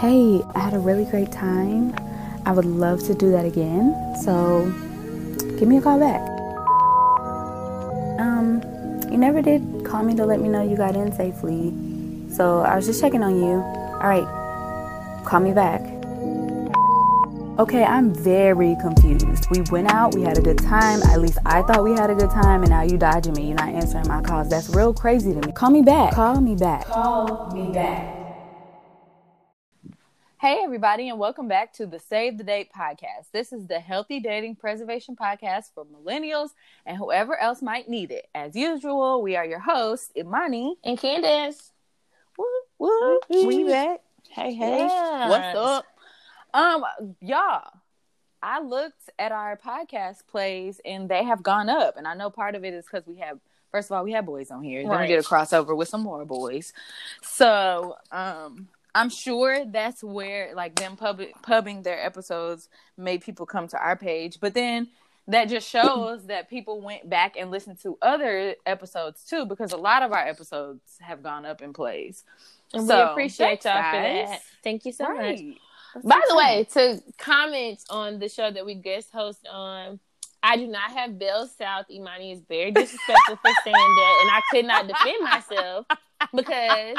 Hey, I had a really great time. I would love to do that again. So give me a call back. Um, you never did call me to let me know you got in safely. So I was just checking on you. All right, call me back. Okay, I'm very confused. We went out, we had a good time. At least I thought we had a good time, and now you dodging me. You're not answering my calls. That's real crazy to me. Call me back. Call me back. Call me back. Hey, everybody, and welcome back to the Save the Date podcast. This is the Healthy Dating Preservation podcast for millennials and whoever else might need it. As usual, we are your hosts, Imani and Candace. Woo, woo, we back. Hey, hey, yes. what's up? Um, y'all, I looked at our podcast plays and they have gone up, and I know part of it is because we have. First of all, we have boys on here. Right. Then we get a crossover with some more boys. So, um, I'm sure that's where like them pub- pubbing their episodes made people come to our page. But then that just shows that people went back and listened to other episodes too, because a lot of our episodes have gone up in plays. And so, we appreciate y'all for that. Thank you so right. much. That's By the way, to comment on the show that we guest host on, I do not have Bell South. Imani is very disrespectful for saying that, and I could not defend myself because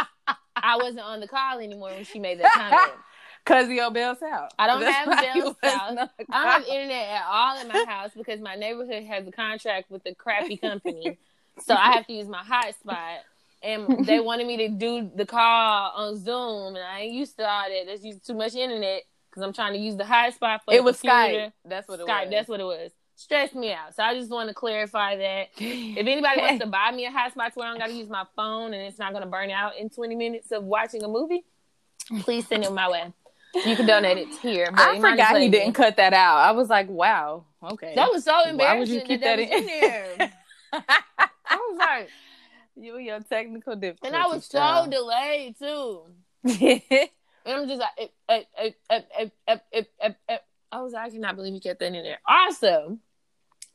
I wasn't on the call anymore when she made that comment. Cause of your Bell out. I don't That's have Bell South. I don't have internet at all in my house because my neighborhood has a contract with a crappy company, so I have to use my hotspot. And they wanted me to do the call on Zoom, and I ain't used to all that. That's using too much internet because I'm trying to use the hotspot for it was computer. Skype. That's what it Skype, was. That's what it was stressed me out. So I just want to clarify that. If anybody wants to buy me a hotspot where I don't got to use my phone and it's not going to burn out in 20 minutes of watching a movie, please send it my way. You can donate it here. I forgot he didn't cut that out. I was like, wow, okay. That was so embarrassing. Why would you keep that, that in? in there? I was like, you and your technical difficulties. And I was so delayed too. and I'm just like, eh, eh, eh, eh I was actually not believe you kept that in there. Also,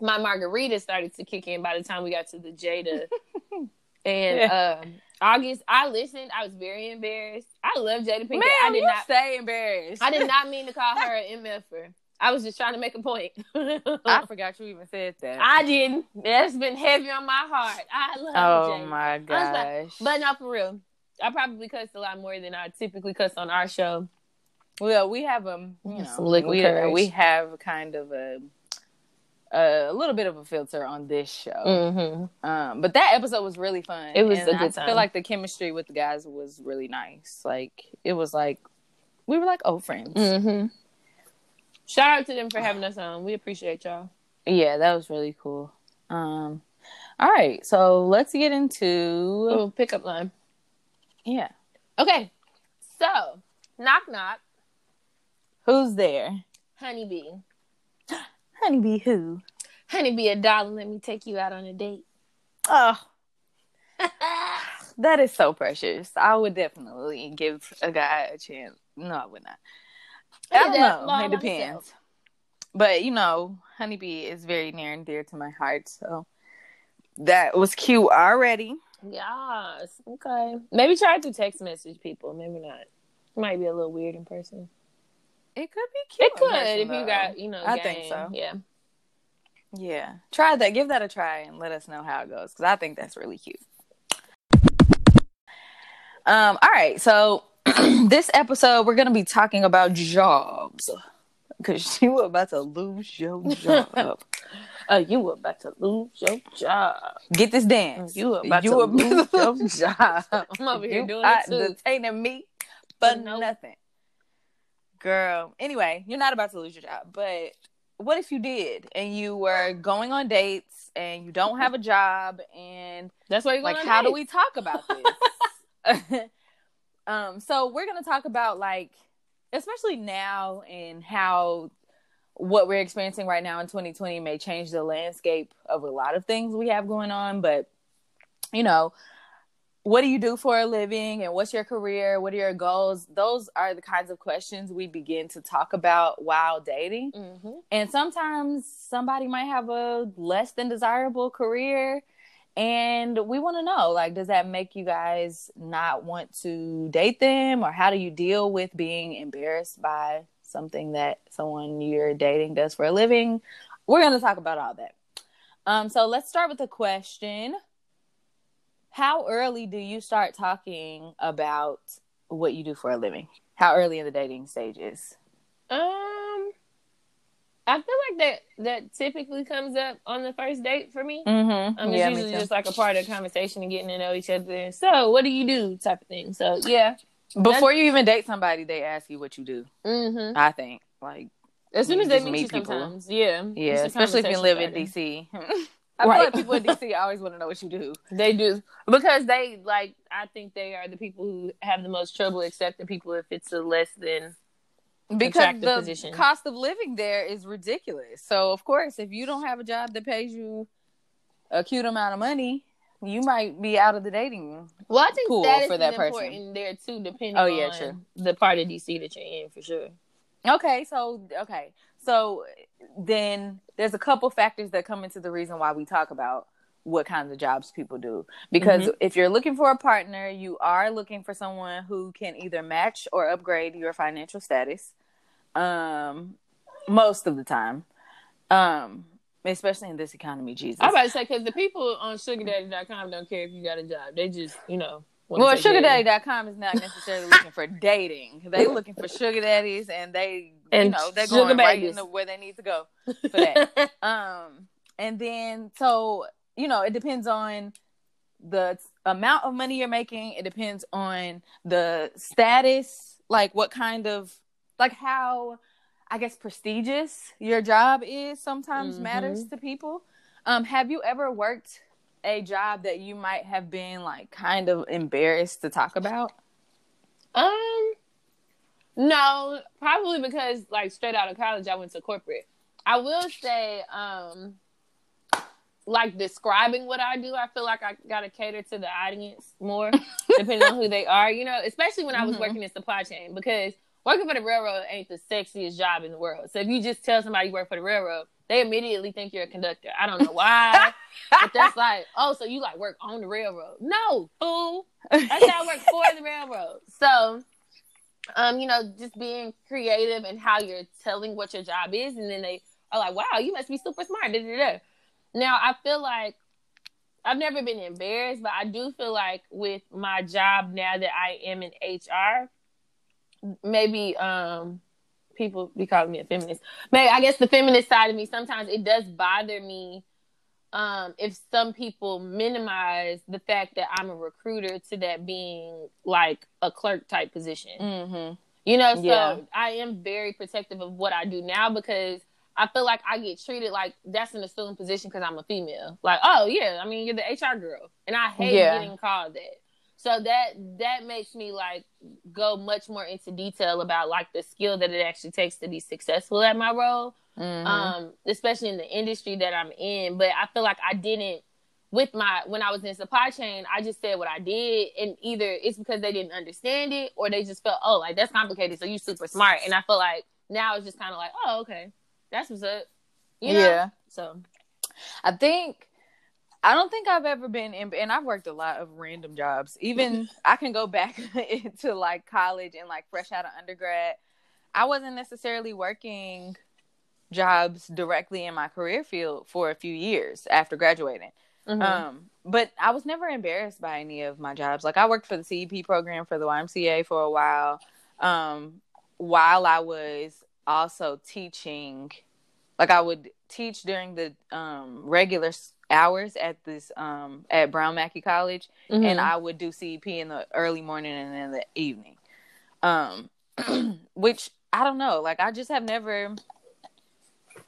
my margarita started to kick in by the time we got to the Jada. and yeah. um, August, I listened. I was very embarrassed. I love Jada Pinkett. Man, I did not say embarrassed. I did not mean to call her an MFer. I was just trying to make a point. I forgot you even said that. I didn't. That's been heavy on my heart. I love Oh Jada. my gosh. Like, but not for real. I probably cussed a lot more than I typically cuss on our show. Well, we have um, you know, we, we have kind of a a little bit of a filter on this show. Mm-hmm. Um, but that episode was really fun. It was and a good I time. feel like the chemistry with the guys was really nice. Like it was like we were like old friends. Mm-hmm. Shout out to them for having us on. We appreciate y'all. Yeah, that was really cool. Um, all right, so let's get into Ooh, pickup line. Yeah. Okay. So knock knock. Who's there? Honeybee. Honeybee who? Honeybee a dollar. Let me take you out on a date. Oh. that is so precious. I would definitely give a guy a chance. No, I would not. I, don't know. It depends. Myself. But you know, Honeybee is very near and dear to my heart. So that was cute already. Yes. Okay. Maybe try to text message people. Maybe not. Might be a little weird in person. It could be cute. It could person, if though. you got, you know. I game. think so. Yeah. Yeah. Try that. Give that a try and let us know how it goes because I think that's really cute. Um. All right. So this episode we're gonna be talking about jobs because you were about to lose your job. Uh, you were about to lose your job. Get this dance. You were about you to were lose your job. I'm over here you doing it too. Detaining me for nope. nothing. Girl. Anyway, you're not about to lose your job, but what if you did and you were going on dates and you don't have a job and that's why you're like how dates. do we talk about this? um, so we're gonna talk about like especially now and how what we're experiencing right now in 2020 may change the landscape of a lot of things we have going on but you know what do you do for a living and what's your career what are your goals those are the kinds of questions we begin to talk about while dating mm-hmm. and sometimes somebody might have a less than desirable career And we want to know like, does that make you guys not want to date them? Or how do you deal with being embarrassed by something that someone you're dating does for a living? We're going to talk about all that. Um, so let's start with the question How early do you start talking about what you do for a living? How early in the dating stages? Um, I feel like that that typically comes up on the first date for me. Mm-hmm. Um, it's yeah, usually just like a part of the conversation and getting to know each other. So, what do you do? Type of thing. So, yeah. Before you even date somebody, they ask you what you do. Mm-hmm. I think like as soon as they meet, meet you, people. sometimes, yeah, yeah, especially if you live in DC. I right. feel like people in DC always want to know what you do. They do because they like. I think they are the people who have the most trouble accepting people if it's a less than because the position. cost of living there is ridiculous. So of course, if you don't have a job that pays you a cute amount of money, you might be out of the dating. Room. Well, I think pool for that person. important there too, depending oh, yeah, true. the part of DC that you're in for sure. Okay, so okay, so then there's a couple factors that come into the reason why we talk about what kinds of jobs people do. Because mm-hmm. if you're looking for a partner, you are looking for someone who can either match or upgrade your financial status. Um, most of the time. Um, especially in this economy, Jesus. I about to say because the people on SugarDaddy.com don't care if you got a job; they just, you know. Well, SugarDaddy.com is not necessarily looking for dating. They looking for sugar daddies, and they, and you know, they're going right into where they need to go for that. um, and then so you know, it depends on the amount of money you're making. It depends on the status, like what kind of, like how, I guess, prestigious your job is. Sometimes mm-hmm. matters to people. Um, have you ever worked a job that you might have been like kind of embarrassed to talk about? Um, no, probably because like straight out of college, I went to corporate. I will say, um, like describing what I do, I feel like I gotta cater to the audience more, depending on who they are. You know, especially when I was mm-hmm. working in supply chain because working for the railroad ain't the sexiest job in the world. So if you just tell somebody you work for the railroad, they immediately think you're a conductor. I don't know why, but that's like, oh, so you like work on the railroad? No, fool. That's how I work for the railroad. So, um, you know, just being creative and how you're telling what your job is, and then they are like, wow, you must be super smart. Da-da-da. Now, I feel like I've never been embarrassed, but I do feel like with my job now that I am in HR, maybe um people be calling me a feminist. Maybe I guess the feminist side of me sometimes it does bother me um if some people minimize the fact that I'm a recruiter to that being like a clerk type position. Mm-hmm. You know, so yeah. I am very protective of what I do now because I feel like I get treated like that's an assumed position because I'm a female. Like, oh yeah, I mean you're the HR girl, and I hate yeah. getting called that. So that that makes me like go much more into detail about like the skill that it actually takes to be successful at my role, mm-hmm. um, especially in the industry that I'm in. But I feel like I didn't with my when I was in supply chain, I just said what I did, and either it's because they didn't understand it or they just felt oh like that's complicated, so you super smart, and I feel like now it's just kind of like oh okay that's what's up. You know? Yeah. So I think I don't think I've ever been in, and I've worked a lot of random jobs. Even I can go back into like college and like fresh out of undergrad. I wasn't necessarily working jobs directly in my career field for a few years after graduating. Mm-hmm. Um, but I was never embarrassed by any of my jobs. Like I worked for the CEP program for the YMCA for a while. Um, while I was also teaching like I would teach during the um, regular hours at this um, at Brown Mackie College, mm-hmm. and I would do CEP in the early morning and in the evening. Um, which I don't know, like I just have never.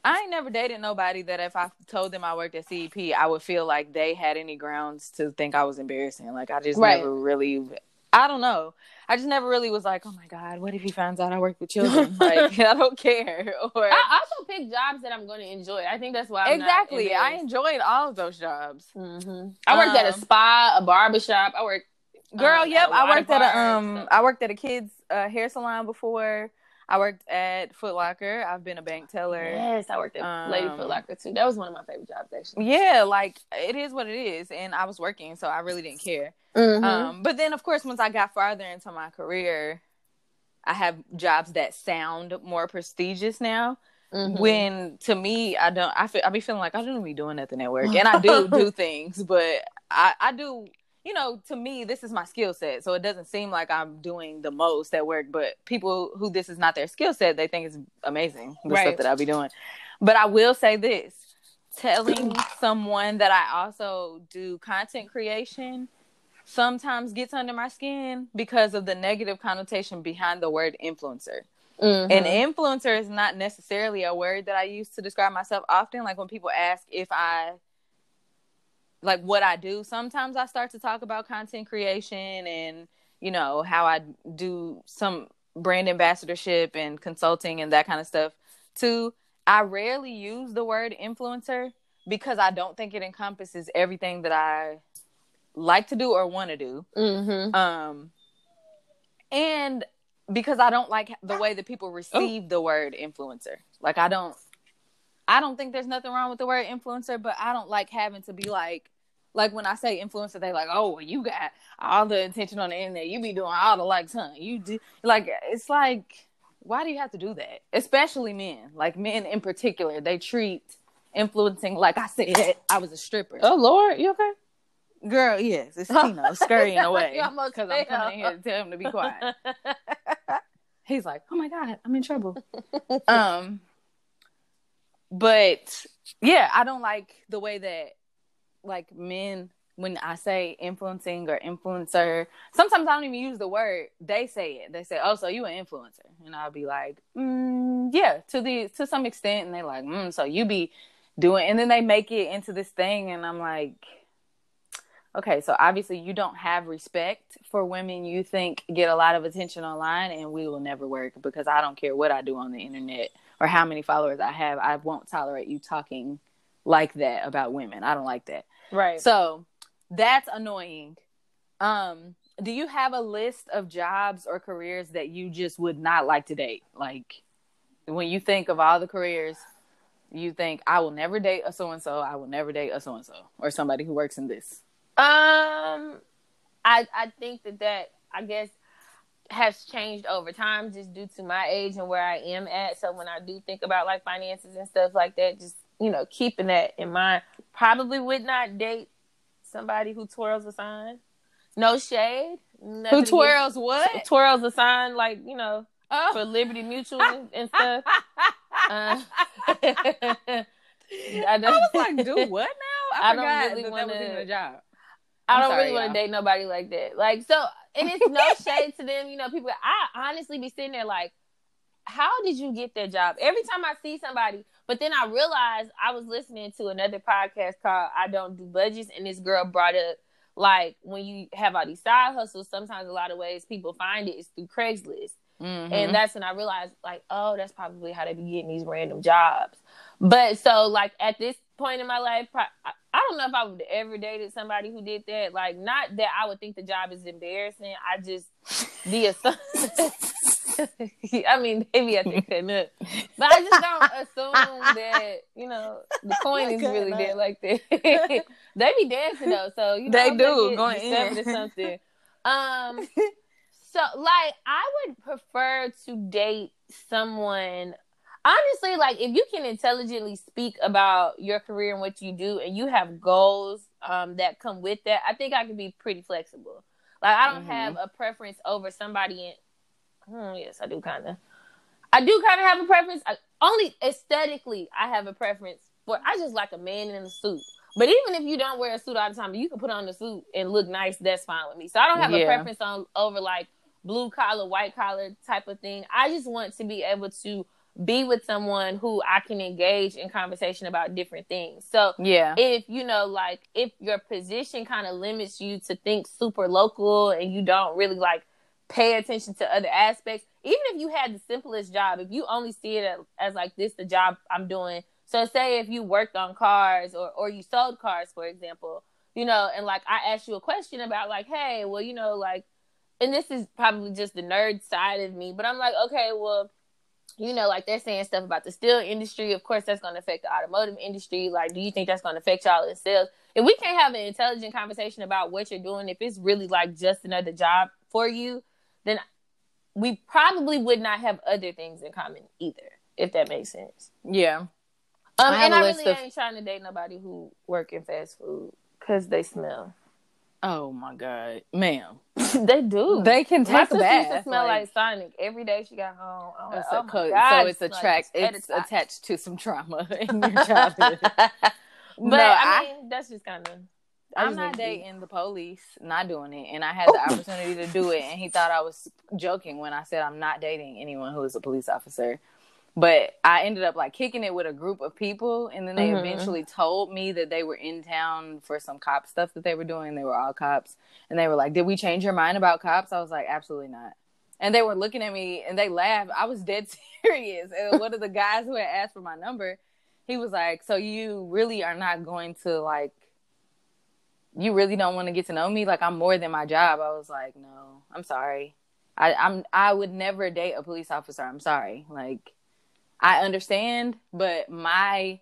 I ain't never dated nobody that if I told them I worked at CEP, I would feel like they had any grounds to think I was embarrassing. Like I just right. never really I don't know. I just never really was like, oh my god, what if he finds out I work with children? like I don't care. Or I also pick jobs that I'm going to enjoy. I think that's why. I'm exactly. I enjoyed all of those jobs. Mm-hmm. I worked um, at a um, spa, a barbershop. I worked. Girl, um, yep. I worked at a um. I worked at a kids uh, hair salon before. I worked at Foot Locker. I've been a bank teller. Yes, I worked at um, Lady Foot Locker too. That was one of my favorite jobs actually. Yeah, like it is what it is, and I was working, so I really didn't care. Mm-hmm. Um, but then, of course, once I got farther into my career, I have jobs that sound more prestigious now. Mm-hmm. When to me, I don't. I feel I be feeling like I don't be doing nothing at work, and I do do things, but I I do you know, to me, this is my skill set. So it doesn't seem like I'm doing the most at work, but people who this is not their skill set, they think it's amazing, the right. stuff that I'll be doing. But I will say this telling someone that I also do content creation sometimes gets under my skin because of the negative connotation behind the word influencer. Mm-hmm. And influencer is not necessarily a word that I use to describe myself often. Like when people ask if I like what I do. Sometimes I start to talk about content creation and you know how I do some brand ambassadorship and consulting and that kind of stuff. Too, I rarely use the word influencer because I don't think it encompasses everything that I like to do or want to do. Mm-hmm. Um, and because I don't like the way that people receive oh. the word influencer. Like I don't I don't think there's nothing wrong with the word influencer, but I don't like having to be like, like when I say influencer, they like, oh, you got all the attention on the internet. You be doing all the likes, huh? You do like it's like, why do you have to do that? Especially men, like men in particular, they treat influencing like I said, I was a stripper. Oh Lord, you okay? Girl, yes, it's Tino scurrying away because I'm coming in here to tell him to be quiet. He's like, oh my god, I'm in trouble. um but yeah, I don't like the way that like men when I say influencing or influencer, sometimes I don't even use the word. They say it. They say, "Oh, so you an influencer?" And I'll be like, mm, "Yeah, to the to some extent." And they're like, mm, "So you be doing?" And then they make it into this thing, and I'm like, "Okay, so obviously you don't have respect for women you think get a lot of attention online, and we will never work because I don't care what I do on the internet." Or how many followers I have, I won't tolerate you talking like that about women. I don't like that. Right. So that's annoying. Um, do you have a list of jobs or careers that you just would not like to date? Like when you think of all the careers, you think I will never date a so and so, I will never date a so and so or somebody who works in this. Um I I think that that I guess has changed over time just due to my age and where I am at. So when I do think about like finances and stuff like that, just you know, keeping that in mind. Probably would not date somebody who twirls a sign. No shade. Who twirls what? Twirls a sign like, you know, oh. for Liberty Mutual and, and stuff. uh, I, was like, do what now? I, I don't really want to. I do not really want to date nobody like that. Like so, and it's no shade to them. You know, people. I honestly be sitting there like, how did you get that job? Every time I see somebody, but then I realized I was listening to another podcast called I Don't Do Budgets, and this girl brought up like when you have all these side hustles, sometimes a lot of ways people find it is through Craigslist. Mm-hmm. And that's when I realized, like, oh, that's probably how they be getting these random jobs. But so, like, at this point in my life, I don't know if I would ever dated somebody who did that. Like, not that I would think the job is embarrassing. I just the assumption. I mean, maybe I think that, but I just don't assume that you know the coin is really there like that. they be dancing though, so you know they I'm do going in or something. Um, so like I would prefer to date someone honestly, like if you can intelligently speak about your career and what you do, and you have goals um, that come with that, I think I can be pretty flexible. Like I don't mm-hmm. have a preference over somebody. In, hmm, yes, I do kind of. I do kind of have a preference. I, only aesthetically, I have a preference for. I just like a man in a suit. But even if you don't wear a suit all the time, you can put on the suit and look nice. That's fine with me. So I don't have yeah. a preference on over like blue collar, white collar type of thing. I just want to be able to be with someone who I can engage in conversation about different things. So yeah, if you know, like if your position kind of limits you to think super local and you don't really like pay attention to other aspects, even if you had the simplest job, if you only see it as, as like this the job I'm doing. So say if you worked on cars or or you sold cars, for example, you know, and like I asked you a question about like, hey, well, you know, like, and this is probably just the nerd side of me, but I'm like, okay, well you know, like they're saying stuff about the steel industry. Of course, that's going to affect the automotive industry. Like, do you think that's going to affect y'all in sales? If we can't have an intelligent conversation about what you're doing, if it's really like just another job for you, then we probably would not have other things in common either. If that makes sense. Yeah. Um, I and I really of... ain't trying to date nobody who work in fast food because they smell. Oh my god, ma'am! they do. They can take My a bath. Used to smell like, like, Sonic every day she got home. Oh, like, oh co- God, so it's attract. Like, it's attached to some trauma in your childhood. but no, I, I mean that's just kind of. I'm not dating the police, not doing it, and I had the oh. opportunity to do it, and he thought I was joking when I said I'm not dating anyone who is a police officer. But I ended up like kicking it with a group of people, and then they mm-hmm. eventually told me that they were in town for some cop stuff that they were doing. They were all cops, and they were like, "Did we change your mind about cops?" I was like, "Absolutely not." And they were looking at me and they laughed. I was dead serious. And one of the guys who had asked for my number, he was like, "So you really are not going to like you really don't want to get to know me like i'm more than my job i was like no i'm sorry i i'm i would never date a police officer i'm sorry like I understand, but my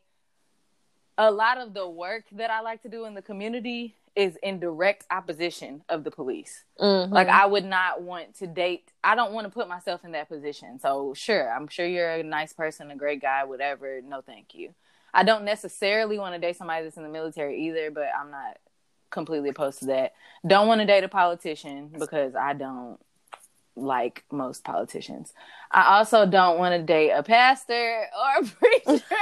a lot of the work that I like to do in the community is in direct opposition of the police. Mm-hmm. Like I would not want to date. I don't want to put myself in that position. So sure, I'm sure you're a nice person, a great guy, whatever. No, thank you. I don't necessarily want to date somebody that's in the military either, but I'm not completely opposed to that. Don't want to date a politician because I don't like most politicians. I also don't want to date a pastor or a preacher.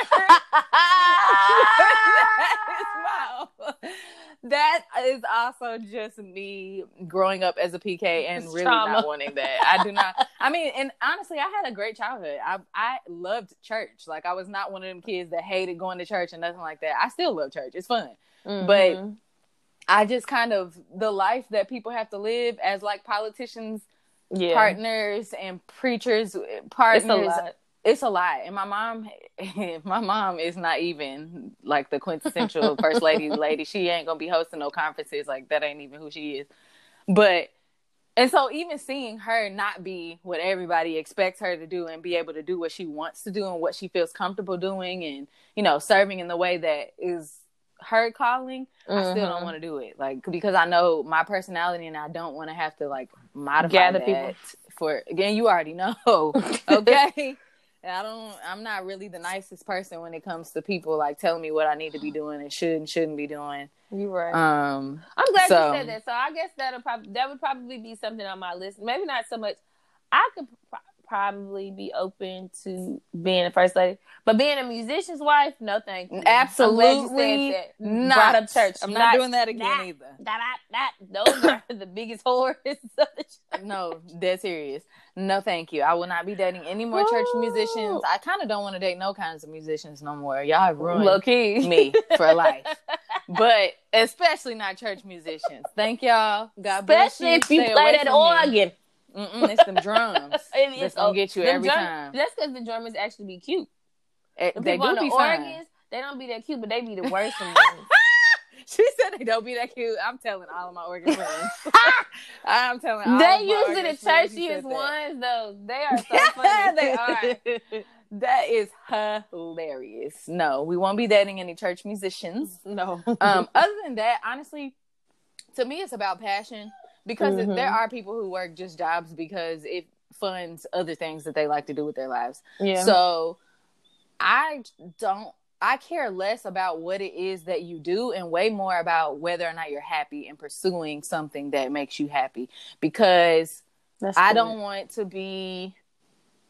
that is also just me growing up as a PK and it's really trauma. not wanting that. I do not. I mean, and honestly, I had a great childhood. I I loved church. Like I was not one of them kids that hated going to church and nothing like that. I still love church. It's fun, mm-hmm. but I just kind of the life that people have to live as like politicians yeah. partners and preachers partners. It's a lot. It's a lot. And my mom my mom is not even like the quintessential first lady lady. She ain't gonna be hosting no conferences. Like that ain't even who she is. But and so even seeing her not be what everybody expects her to do and be able to do what she wants to do and what she feels comfortable doing and, you know, serving in the way that is her calling, mm-hmm. I still don't mm-hmm. want to do it. Like because I know my personality and I don't want to have to like modify Gather that people. for again, you already know. okay. I don't I'm not really the nicest person when it comes to people like telling me what I need to be doing and should and shouldn't be doing. You're right. Um I'm glad so, you said that. So I guess that'll probably that would probably be something on my list. Maybe not so much I could probably be open to being a first lady, but being a musician's wife, no, thank you. Absolutely not. Brought up church. I'm not, not doing that again either. That, that, that, those are the biggest whores. no, dead serious. No, thank you. I will not be dating any more church musicians. I kind of don't want to date no kinds of musicians no more. Y'all have ruined Low key. me for life. but especially not church musicians. Thank y'all. God bless you. Especially if you play that organ. Mm-mm, it's them drums. it that's gonna get you every drum, time. That's because the drummers actually be cute. It, eh, the they do on the be organs, they don't be that cute, but they be the worst ones. she said they don't be that cute. I'm telling all of my organ friends. I'm telling all They usually the churchiest ones though. They are so funny. they are. That is hilarious. No, we won't be dating any church musicians. No. um, other than that, honestly, to me, it's about passion because mm-hmm. there are people who work just jobs because it funds other things that they like to do with their lives. Yeah. So I don't I care less about what it is that you do and way more about whether or not you're happy and pursuing something that makes you happy because That's I don't want to be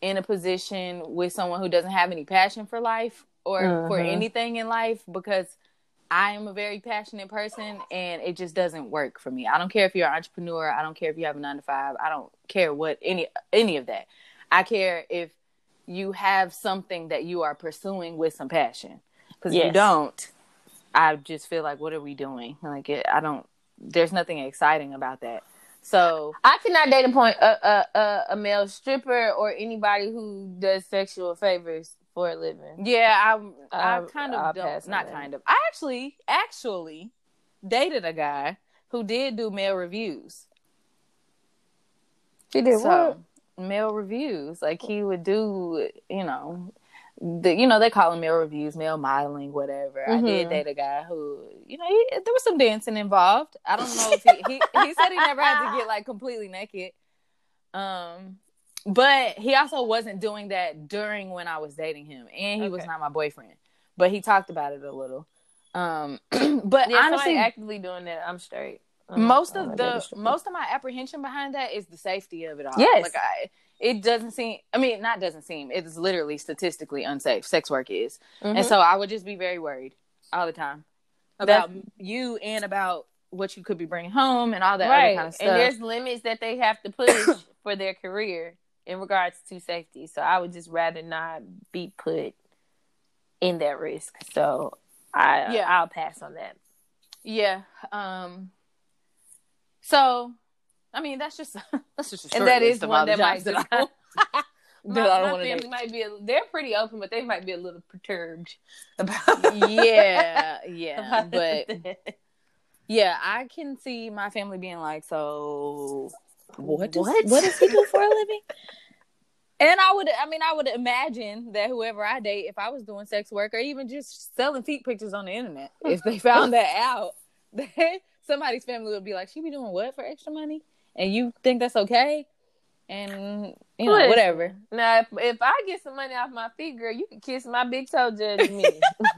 in a position with someone who doesn't have any passion for life or mm-hmm. for anything in life because I am a very passionate person and it just doesn't work for me. I don't care if you're an entrepreneur, I don't care if you have a 9 to 5, I don't care what any any of that. I care if you have something that you are pursuing with some passion. Cuz yes. if you don't, I just feel like what are we doing? Like it, I don't there's nothing exciting about that. So I cannot date a point a, a, a male stripper or anybody who does sexual favors for a living. Yeah, I I, I kind of I'll don't not kind of. I actually actually dated a guy who did do male reviews. He did so, what? male reviews. Like he would do, you know, the, you know they call them male reviews, male modeling, whatever. Mm-hmm. I did mm-hmm. date a guy who, you know, he, there was some dancing involved. I don't know if he, he he said he never had to get like completely naked. Um, but he also wasn't doing that during when I was dating him, and he okay. was not my boyfriend. But he talked about it a little. Um, but yeah, honestly, actively doing that, I'm straight. most of the most of my apprehension behind that is the safety of it all. Yes, like I, it doesn't seem. I mean, not doesn't seem. It's literally statistically unsafe. Sex work is, mm-hmm. and so I would just be very worried all the time about That's, you and about what you could be bringing home and all that right. other kind of stuff. And there's limits that they have to push for their career in regards to safety. So I would just rather not be put in that risk. So I yeah, I'll pass on that. Yeah. Um so I mean that's just that's just and that is one that might that I, my, my family might be a, they're pretty open, but they might be a little perturbed about yeah, yeah. But yeah, I can see my family being like, so what? Does, what? What does he do for a living? And I would, I mean, I would imagine that whoever I date, if I was doing sex work or even just selling feet pictures on the internet, if they found that out, somebody's family would be like, "She be doing what for extra money?" And you think that's okay? And you know, whatever. Now, if, if I get some money off my feet, girl, you can kiss my big toe, judge me.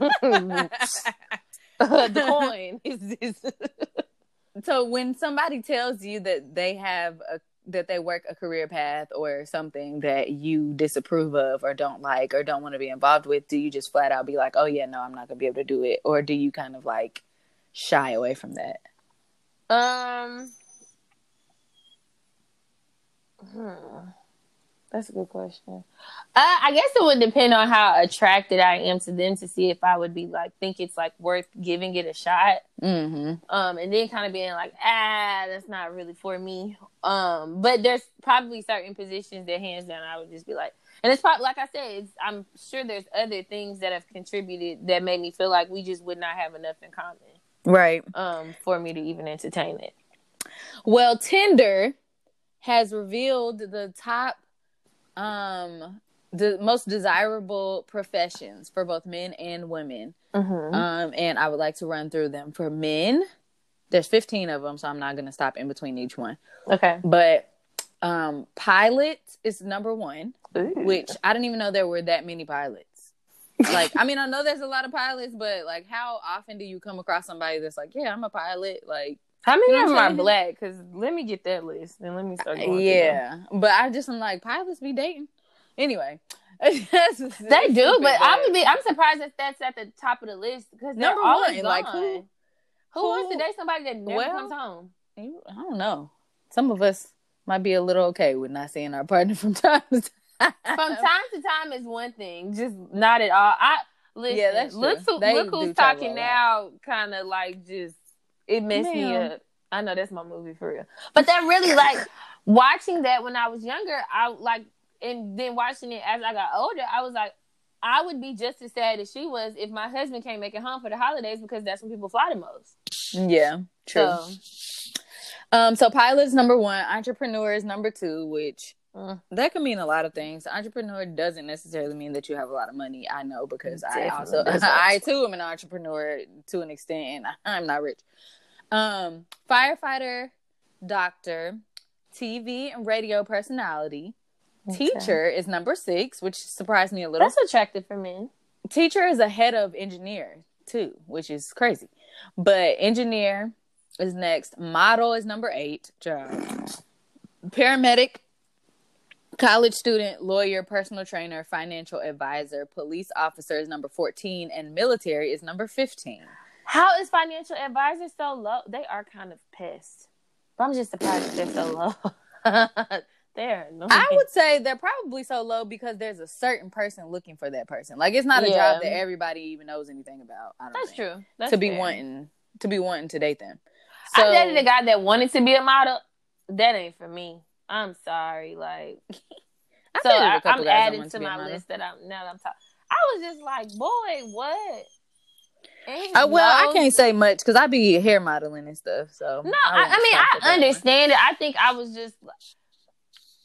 the coin is this. So when somebody tells you that they have a that they work a career path or something that you disapprove of or don't like or don't want to be involved with, do you just flat out be like, "Oh yeah, no, I'm not going to be able to do it," or do you kind of like shy away from that? Um, hmm. That's a good question. Uh, I guess it would depend on how attracted I am to them to see if I would be like think it's like worth giving it a shot. Mm-hmm. Um, and then kind of being like, ah, that's not really for me. Um, but there's probably certain positions that hands down I would just be like, and it's probably like I said, I'm sure there's other things that have contributed that made me feel like we just would not have enough in common, right? Um, for me to even entertain it. Well, Tinder has revealed the top um the most desirable professions for both men and women. Mm-hmm. Um, and I would like to run through them for men. There's 15 of them, so I'm not going to stop in between each one. Okay. But um, pilot is number one, Ooh. which I didn't even know there were that many pilots. like, I mean, I know there's a lot of pilots, but like, how often do you come across somebody that's like, yeah, I'm a pilot? Like, how many you know of them are black? Because let me get that list and let me uh, start. Going. Yeah, but I just am like pilots be dating. Anyway, they do, but I'm be, I'm surprised that that's at the top of the list because number one, gone. like who, who, who wants to date somebody that never well, comes home? You, I don't know. Some of us might be a little okay with not seeing our partner from time to time. From time to time is one thing, just not at all. I listen. Yeah, that's true. Look, who, look who's talking now. Kind of like just it messed me up. I know that's my movie for real, but that really like watching that when I was younger. I like and then watching it as I got older, I was like, I would be just as sad as she was if my husband can't make it home for the holidays because that's when people fly the most. Yeah, true. So, um, so pilots number one, entrepreneurs number two, which mm. that can mean a lot of things. Entrepreneur doesn't necessarily mean that you have a lot of money. I know because Definitely I also I too am an entrepreneur to an extent, and I'm not rich. Um, firefighter, doctor, TV and radio personality, Okay. Teacher is number six, which surprised me a little. That's attractive for men. Teacher is ahead of engineer too, which is crazy. But engineer is next. Model is number eight. Job. Paramedic, college student, lawyer, personal trainer, financial advisor, police officer is number 14, and military is number 15. How is financial advisor so low? They are kind of pissed. I'm just surprised they're so low. there. No I would say they're probably so low because there's a certain person looking for that person. Like it's not a yeah. job that everybody even knows anything about. That's think, true. That's to be fair. wanting to be wanting to date them. So, I dated a guy that wanted to be a model. That ain't for me. I'm sorry. Like, I so I, am adding to my list that I'm now that I'm talking. I was just like, boy, what? Uh, well, I can't say much because I be hair modeling and stuff. So no, I, I mean I understand it. I think I was just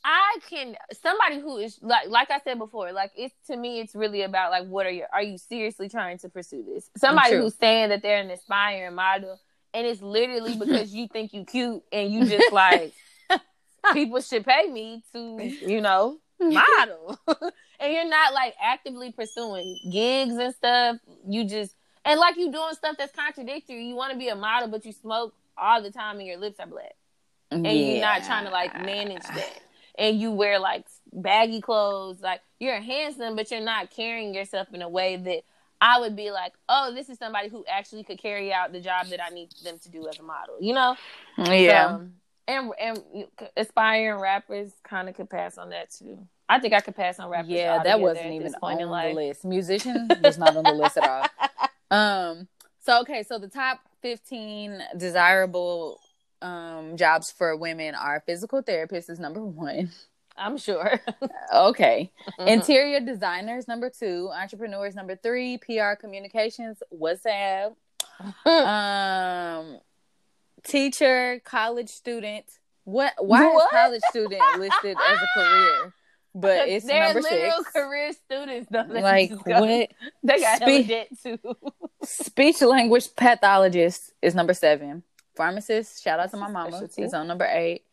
I can somebody who is like like I said before, like it's to me it's really about like what are you are you seriously trying to pursue this? Somebody who's saying that they're an aspiring model and it's literally because you think you cute and you just like people should pay me to, you know, model. and you're not like actively pursuing gigs and stuff. You just and like you doing stuff that's contradictory. You want to be a model, but you smoke all the time and your lips are black. And yeah. you're not trying to like manage that. And you wear like baggy clothes, like you're handsome, but you're not carrying yourself in a way that I would be like, oh, this is somebody who actually could carry out the job that I need them to do as a model, you know? Yeah. So, and and aspiring rappers kind of could pass on that too. I think I could pass on rappers. Yeah, that wasn't even on the list. Musician was not on the list at all. Um. So okay, so the top fifteen desirable um jobs for women are physical therapists is number one. I'm sure. okay. Mm-hmm. Interior designers number two, entrepreneurs number three, PR communications, what's up. um teacher, college student. What why what? is college student listed as a career? But it's They're number literal six. career students though. Like what? They got Spe- debt too. speech language pathologist is number seven. Pharmacist, shout out to my mama, Specialty. is on number eight.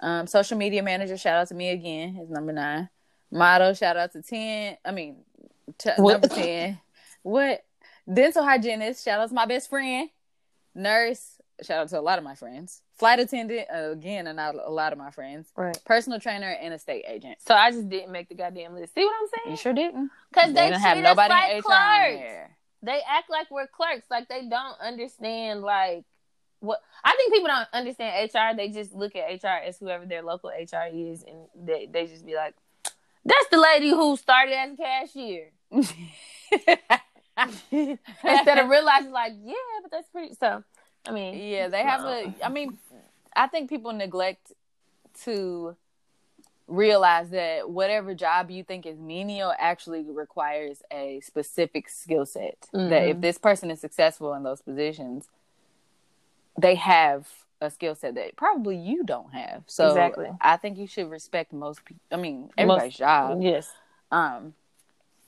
Um, social media manager, shout out to me again, is number nine. Model, shout out to ten. I mean, t- number ten. What? Dental hygienist, shout out to my best friend. Nurse, shout out to a lot of my friends. Flight attendant, uh, again, and a lot of my friends. Right. Personal trainer and a state agent. So I just didn't make the goddamn list. See what I'm saying? You sure didn't. Because they, they didn't have nobody like in HR They act like we're clerks. Like they don't understand like what I think people don't understand HR. They just look at HR as whoever their local HR is, and they they just be like, "That's the lady who started as a cashier." Instead of realizing, like, yeah, but that's pretty. So, I mean, yeah, they have a. I mean, I think people neglect to realize that whatever job you think is menial actually requires a specific skill set. Mm-hmm. That if mm-hmm. this person is successful in those positions they have a skill set that probably you don't have. So exactly. I think you should respect most people. I mean, everybody's most, job. Yes. Um,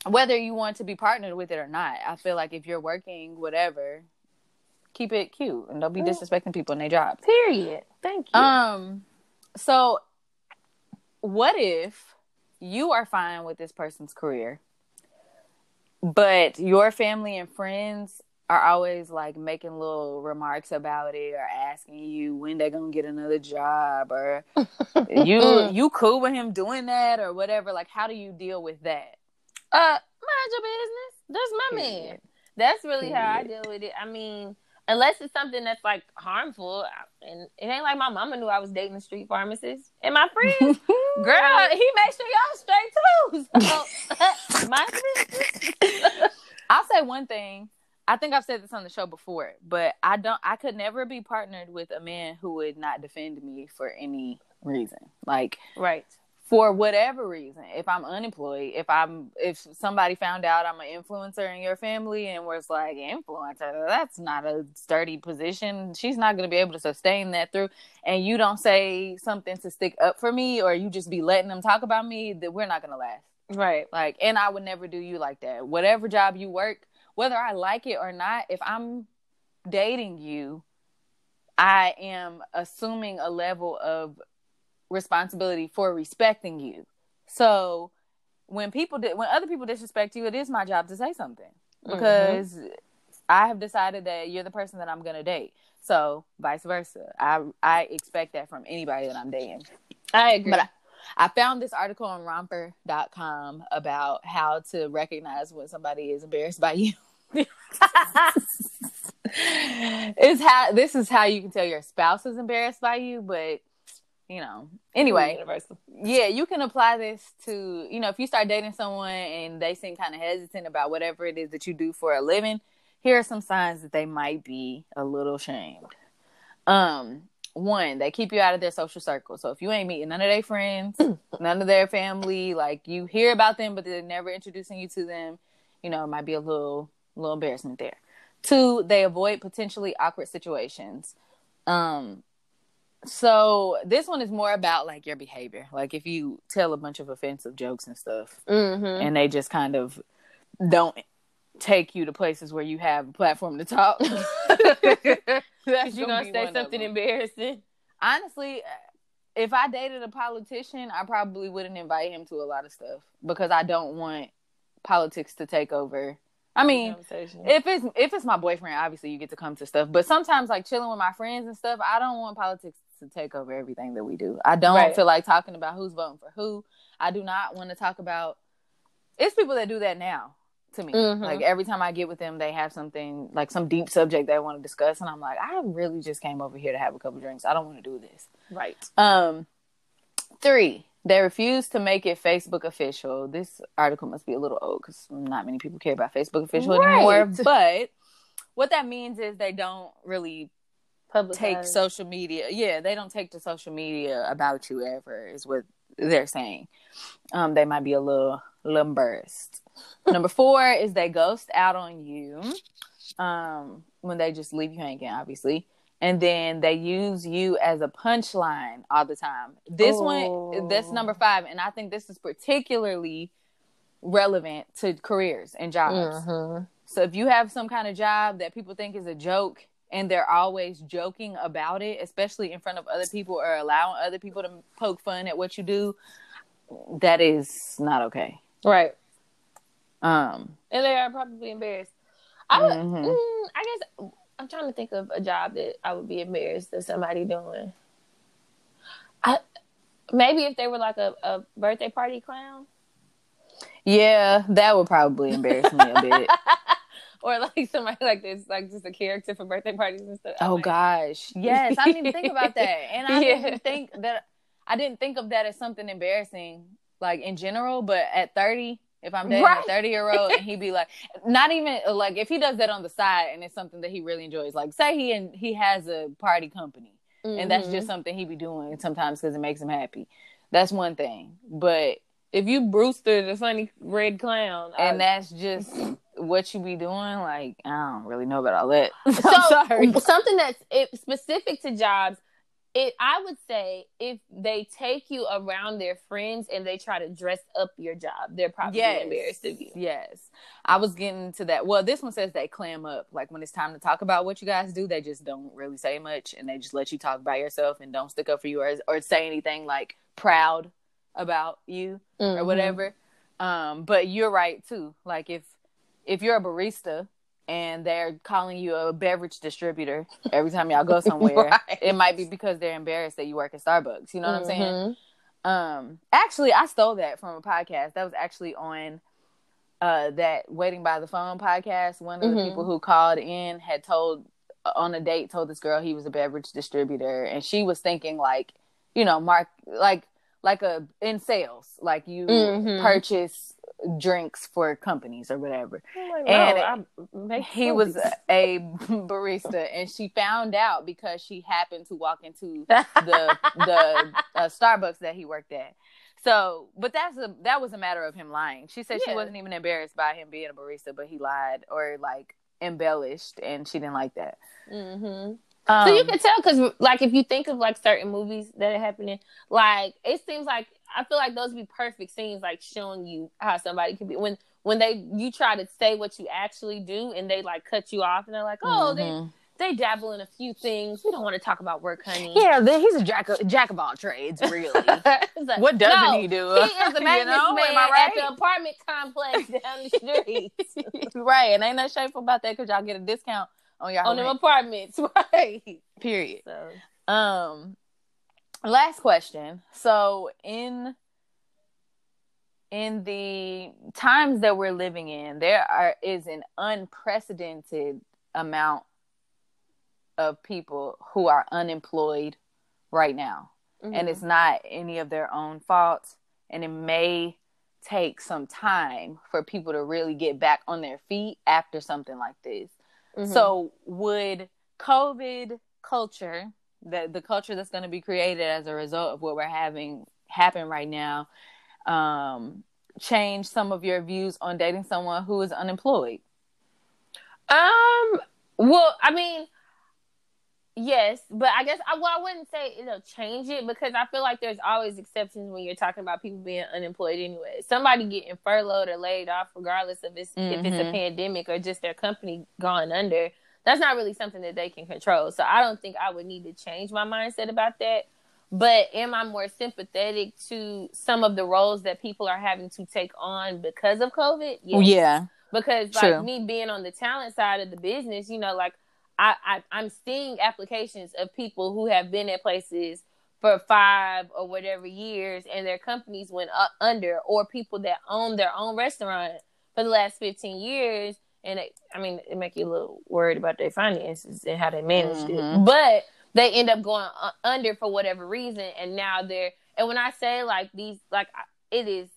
whether you want to be partnered with it or not, I feel like if you're working whatever, keep it cute and don't be disrespecting people in their job. Period. Thank you. Um, so what if you are fine with this person's career, but your family and friends are always like making little remarks about it or asking you when they're gonna get another job or you you cool with him doing that or whatever? Like how do you deal with that? Uh mind your business. That's my man. That's really how i deal with it. I mean unless it's something that's like harmful and it ain't like my mama knew i was dating a street pharmacist and my friend girl he made sure y'all straight too so my i'll say one thing I think I've said this on the show before, but I don't I could never be partnered with a man who would not defend me for any reason. Like right. For whatever reason. If I'm unemployed, if I'm if somebody found out I'm an influencer in your family and was like influencer, that's not a sturdy position. She's not gonna be able to sustain that through and you don't say something to stick up for me or you just be letting them talk about me, that we're not gonna last. Right. Like and I would never do you like that. Whatever job you work whether I like it or not, if I'm dating you, I am assuming a level of responsibility for respecting you. So when people did, when other people disrespect you, it is my job to say something mm-hmm. because mm-hmm. I have decided that you're the person that I'm going to date. So vice versa. I I expect that from anybody that I'm dating. I agree. But I, I found this article on romper.com about how to recognize when somebody is embarrassed by you. it's how this is how you can tell your spouse is embarrassed by you, but you know, anyway, yeah, you can apply this to, you know, if you start dating someone and they seem kind of hesitant about whatever it is that you do for a living, here are some signs that they might be a little shamed. Um, one, they keep you out of their social circle. So if you ain't meeting none of their friends, none of their family, like you hear about them, but they're never introducing you to them, you know, it might be a little little embarrassment there. Two, they avoid potentially awkward situations. Um, So this one is more about like your behavior. Like if you tell a bunch of offensive jokes and stuff, mm-hmm. and they just kind of don't take you to places where you have a platform to talk. That's you gonna, gonna say something embarrassing. Honestly, if I dated a politician, I probably wouldn't invite him to a lot of stuff because I don't want politics to take over. I mean, if it's if it's my boyfriend, obviously you get to come to stuff. But sometimes, like chilling with my friends and stuff, I don't want politics to take over everything that we do. I don't right. feel like talking about who's voting for who. I do not want to talk about. It's people that do that now to me. Mm-hmm. Like every time I get with them, they have something like some deep subject they want to discuss, and I'm like, I really just came over here to have a couple drinks. I don't want to do this. Right. Um. Three. They refuse to make it Facebook official. This article must be a little old because not many people care about Facebook official right. anymore. But what that means is they don't really Take social media. Yeah, they don't take to social media about you ever. Is what they're saying. Um, they might be a little, little embarrassed. Number four is they ghost out on you um, when they just leave you hanging, obviously. And then they use you as a punchline all the time. This oh. one, that's number oh. five. And I think this is particularly relevant to careers and jobs. Mm-hmm. So if you have some kind of job that people think is a joke and they're always joking about it, especially in front of other people or allowing other people to poke fun at what you do, that is not okay. Right. Um, and they are probably embarrassed. I would, mm-hmm. mm, I guess I'm trying to think of a job that I would be embarrassed of somebody doing. I maybe if they were like a, a birthday party clown. Yeah, that would probably embarrass me a bit. or like somebody like this, like just a character for birthday parties and stuff. Oh like, gosh, yes, I didn't even think about that, and I yeah. didn't think that I didn't think of that as something embarrassing, like in general. But at thirty, if I'm dating right. a 30 year old and he be like, not even like if he does that on the side and it's something that he really enjoys, like say he and he has a party company mm-hmm. and that's just mm-hmm. something he be doing sometimes because it makes him happy. That's one thing. But if you Brewster the funny red clown and I... that's just what you be doing, like I don't really know about all that. so something that's specific to jobs it i would say if they take you around their friends and they try to dress up your job they're probably yes. embarrassed of you. Yes. I was getting to that. Well this one says they clam up. Like when it's time to talk about what you guys do they just don't really say much and they just let you talk by yourself and don't stick up for you or, or say anything like proud about you mm-hmm. or whatever. Um but you're right too. Like if if you're a barista and they're calling you a beverage distributor every time y'all go somewhere. right. It might be because they're embarrassed that you work at Starbucks. You know what mm-hmm. I'm saying? Mm-hmm. Um, actually, I stole that from a podcast. That was actually on uh, that Waiting by the Phone podcast. One of mm-hmm. the people who called in had told on a date told this girl he was a beverage distributor, and she was thinking like, you know, mark like like a in sales, like you mm-hmm. purchase drinks for companies or whatever. Like, and he was a barista, and she found out because she happened to walk into the the uh, Starbucks that he worked at. So, but that's a that was a matter of him lying. She said yeah. she wasn't even embarrassed by him being a barista, but he lied or like embellished, and she didn't like that. Mm-hmm. Um, so you can tell because, like, if you think of like certain movies that are happening, like it seems like I feel like those would be perfect scenes, like showing you how somebody can be when when they you try to say what you actually do and they like cut you off and they're like, oh, mm-hmm. they they dabble in a few things. We don't want to talk about work, honey. Yeah, then he's a jack of, jack of all trades, really. like, what doesn't no, he do? He is a maintenance you know? man right? at the apartment complex down the street. right, and ain't no shameful about that because y'all get a discount on your on them apartments, right? Period. So. Um, last question. So in in the times that we're living in, there are is an unprecedented amount of people who are unemployed right now. Mm-hmm. And it's not any of their own fault. And it may take some time for people to really get back on their feet after something like this. Mm-hmm. So, would COVID culture, the the culture that's going to be created as a result of what we're having happen right now, um, change some of your views on dating someone who is unemployed? Um. Well, I mean, Yes, but I guess I well I wouldn't say it'll change it because I feel like there's always exceptions when you're talking about people being unemployed anyway. Somebody getting furloughed or laid off, regardless of it's, mm-hmm. if it's a mm-hmm. pandemic or just their company gone under, that's not really something that they can control. So I don't think I would need to change my mindset about that. But am I more sympathetic to some of the roles that people are having to take on because of COVID? Yes. Yeah. Because True. like me being on the talent side of the business, you know, like I, I I'm seeing applications of people who have been at places for five or whatever years and their companies went up under or people that own their own restaurant for the last 15 years and it, i mean it make you a little worried about their finances and how they managed mm-hmm. it but they end up going under for whatever reason and now they're and when i say like these like it is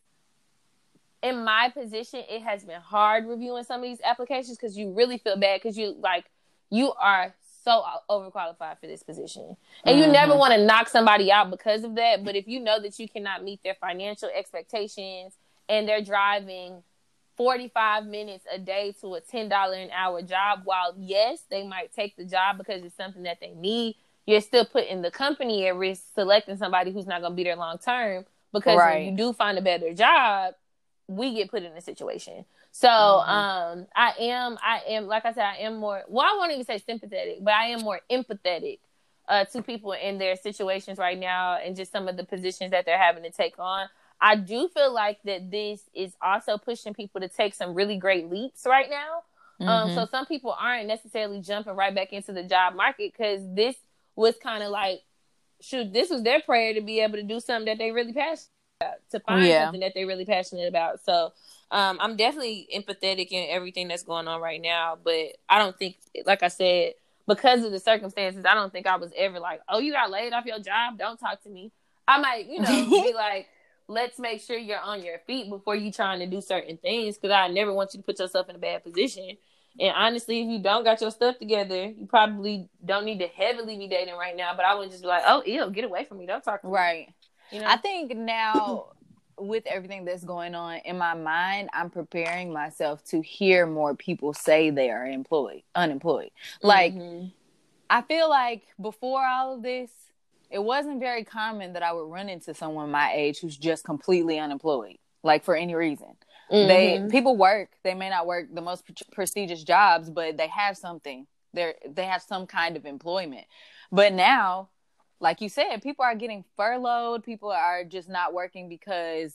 in my position it has been hard reviewing some of these applications because you really feel bad because you like you are so overqualified for this position. And mm-hmm. you never mm-hmm. want to knock somebody out because of that. But if you know that you cannot meet their financial expectations and they're driving 45 minutes a day to a $10 an hour job, while yes, they might take the job because it's something that they need, you're still putting the company at risk selecting somebody who's not going to be there long term because right. when you do find a better job, we get put in a situation. So mm-hmm. um, I am, I am, like I said, I am more. Well, I won't even say sympathetic, but I am more empathetic uh, to people in their situations right now, and just some of the positions that they're having to take on. I do feel like that this is also pushing people to take some really great leaps right now. Um, mm-hmm. Um, so some people aren't necessarily jumping right back into the job market because this was kind of like, shoot, this was their prayer to be able to do something that they really passionate about, to find yeah. something that they're really passionate about. So um, I'm definitely empathetic in everything that's going on right now, but I don't think, like I said, because of the circumstances, I don't think I was ever like, oh, you got laid off your job, don't talk to me. I might, you know, be like, let's make sure you're on your feet before you trying to do certain things, because I never want you to put yourself in a bad position. And honestly, if you don't got your stuff together, you probably don't need to heavily be dating right now. But I would just be like, oh, ew, get away from me. Don't talk to right. me. Right. You know? I think now with everything that's going on in my mind, I'm preparing myself to hear more people say they are employed, unemployed. Like, mm-hmm. I feel like before all of this, it wasn't very common that I would run into someone my age who's just completely unemployed, like for any reason. Mm-hmm. They people work. They may not work the most pre- prestigious jobs, but they have something. They they have some kind of employment. But now like you said, people are getting furloughed. People are just not working because,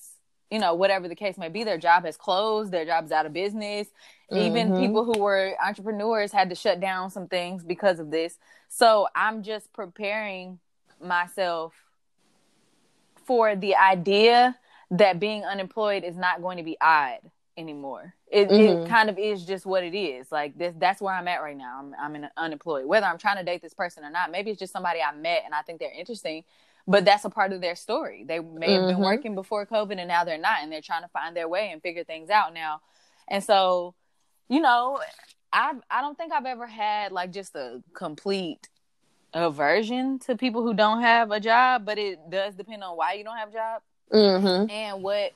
you know, whatever the case may be, their job has closed, their job's out of business. Mm-hmm. Even people who were entrepreneurs had to shut down some things because of this. So I'm just preparing myself for the idea that being unemployed is not going to be odd anymore. It, mm-hmm. it kind of is just what it is. Like this, that's where I'm at right now. I'm I'm in unemployed. Whether I'm trying to date this person or not, maybe it's just somebody I met and I think they're interesting. But that's a part of their story. They may have mm-hmm. been working before COVID and now they're not, and they're trying to find their way and figure things out now. And so, you know, I I don't think I've ever had like just a complete aversion to people who don't have a job, but it does depend on why you don't have a job mm-hmm. and what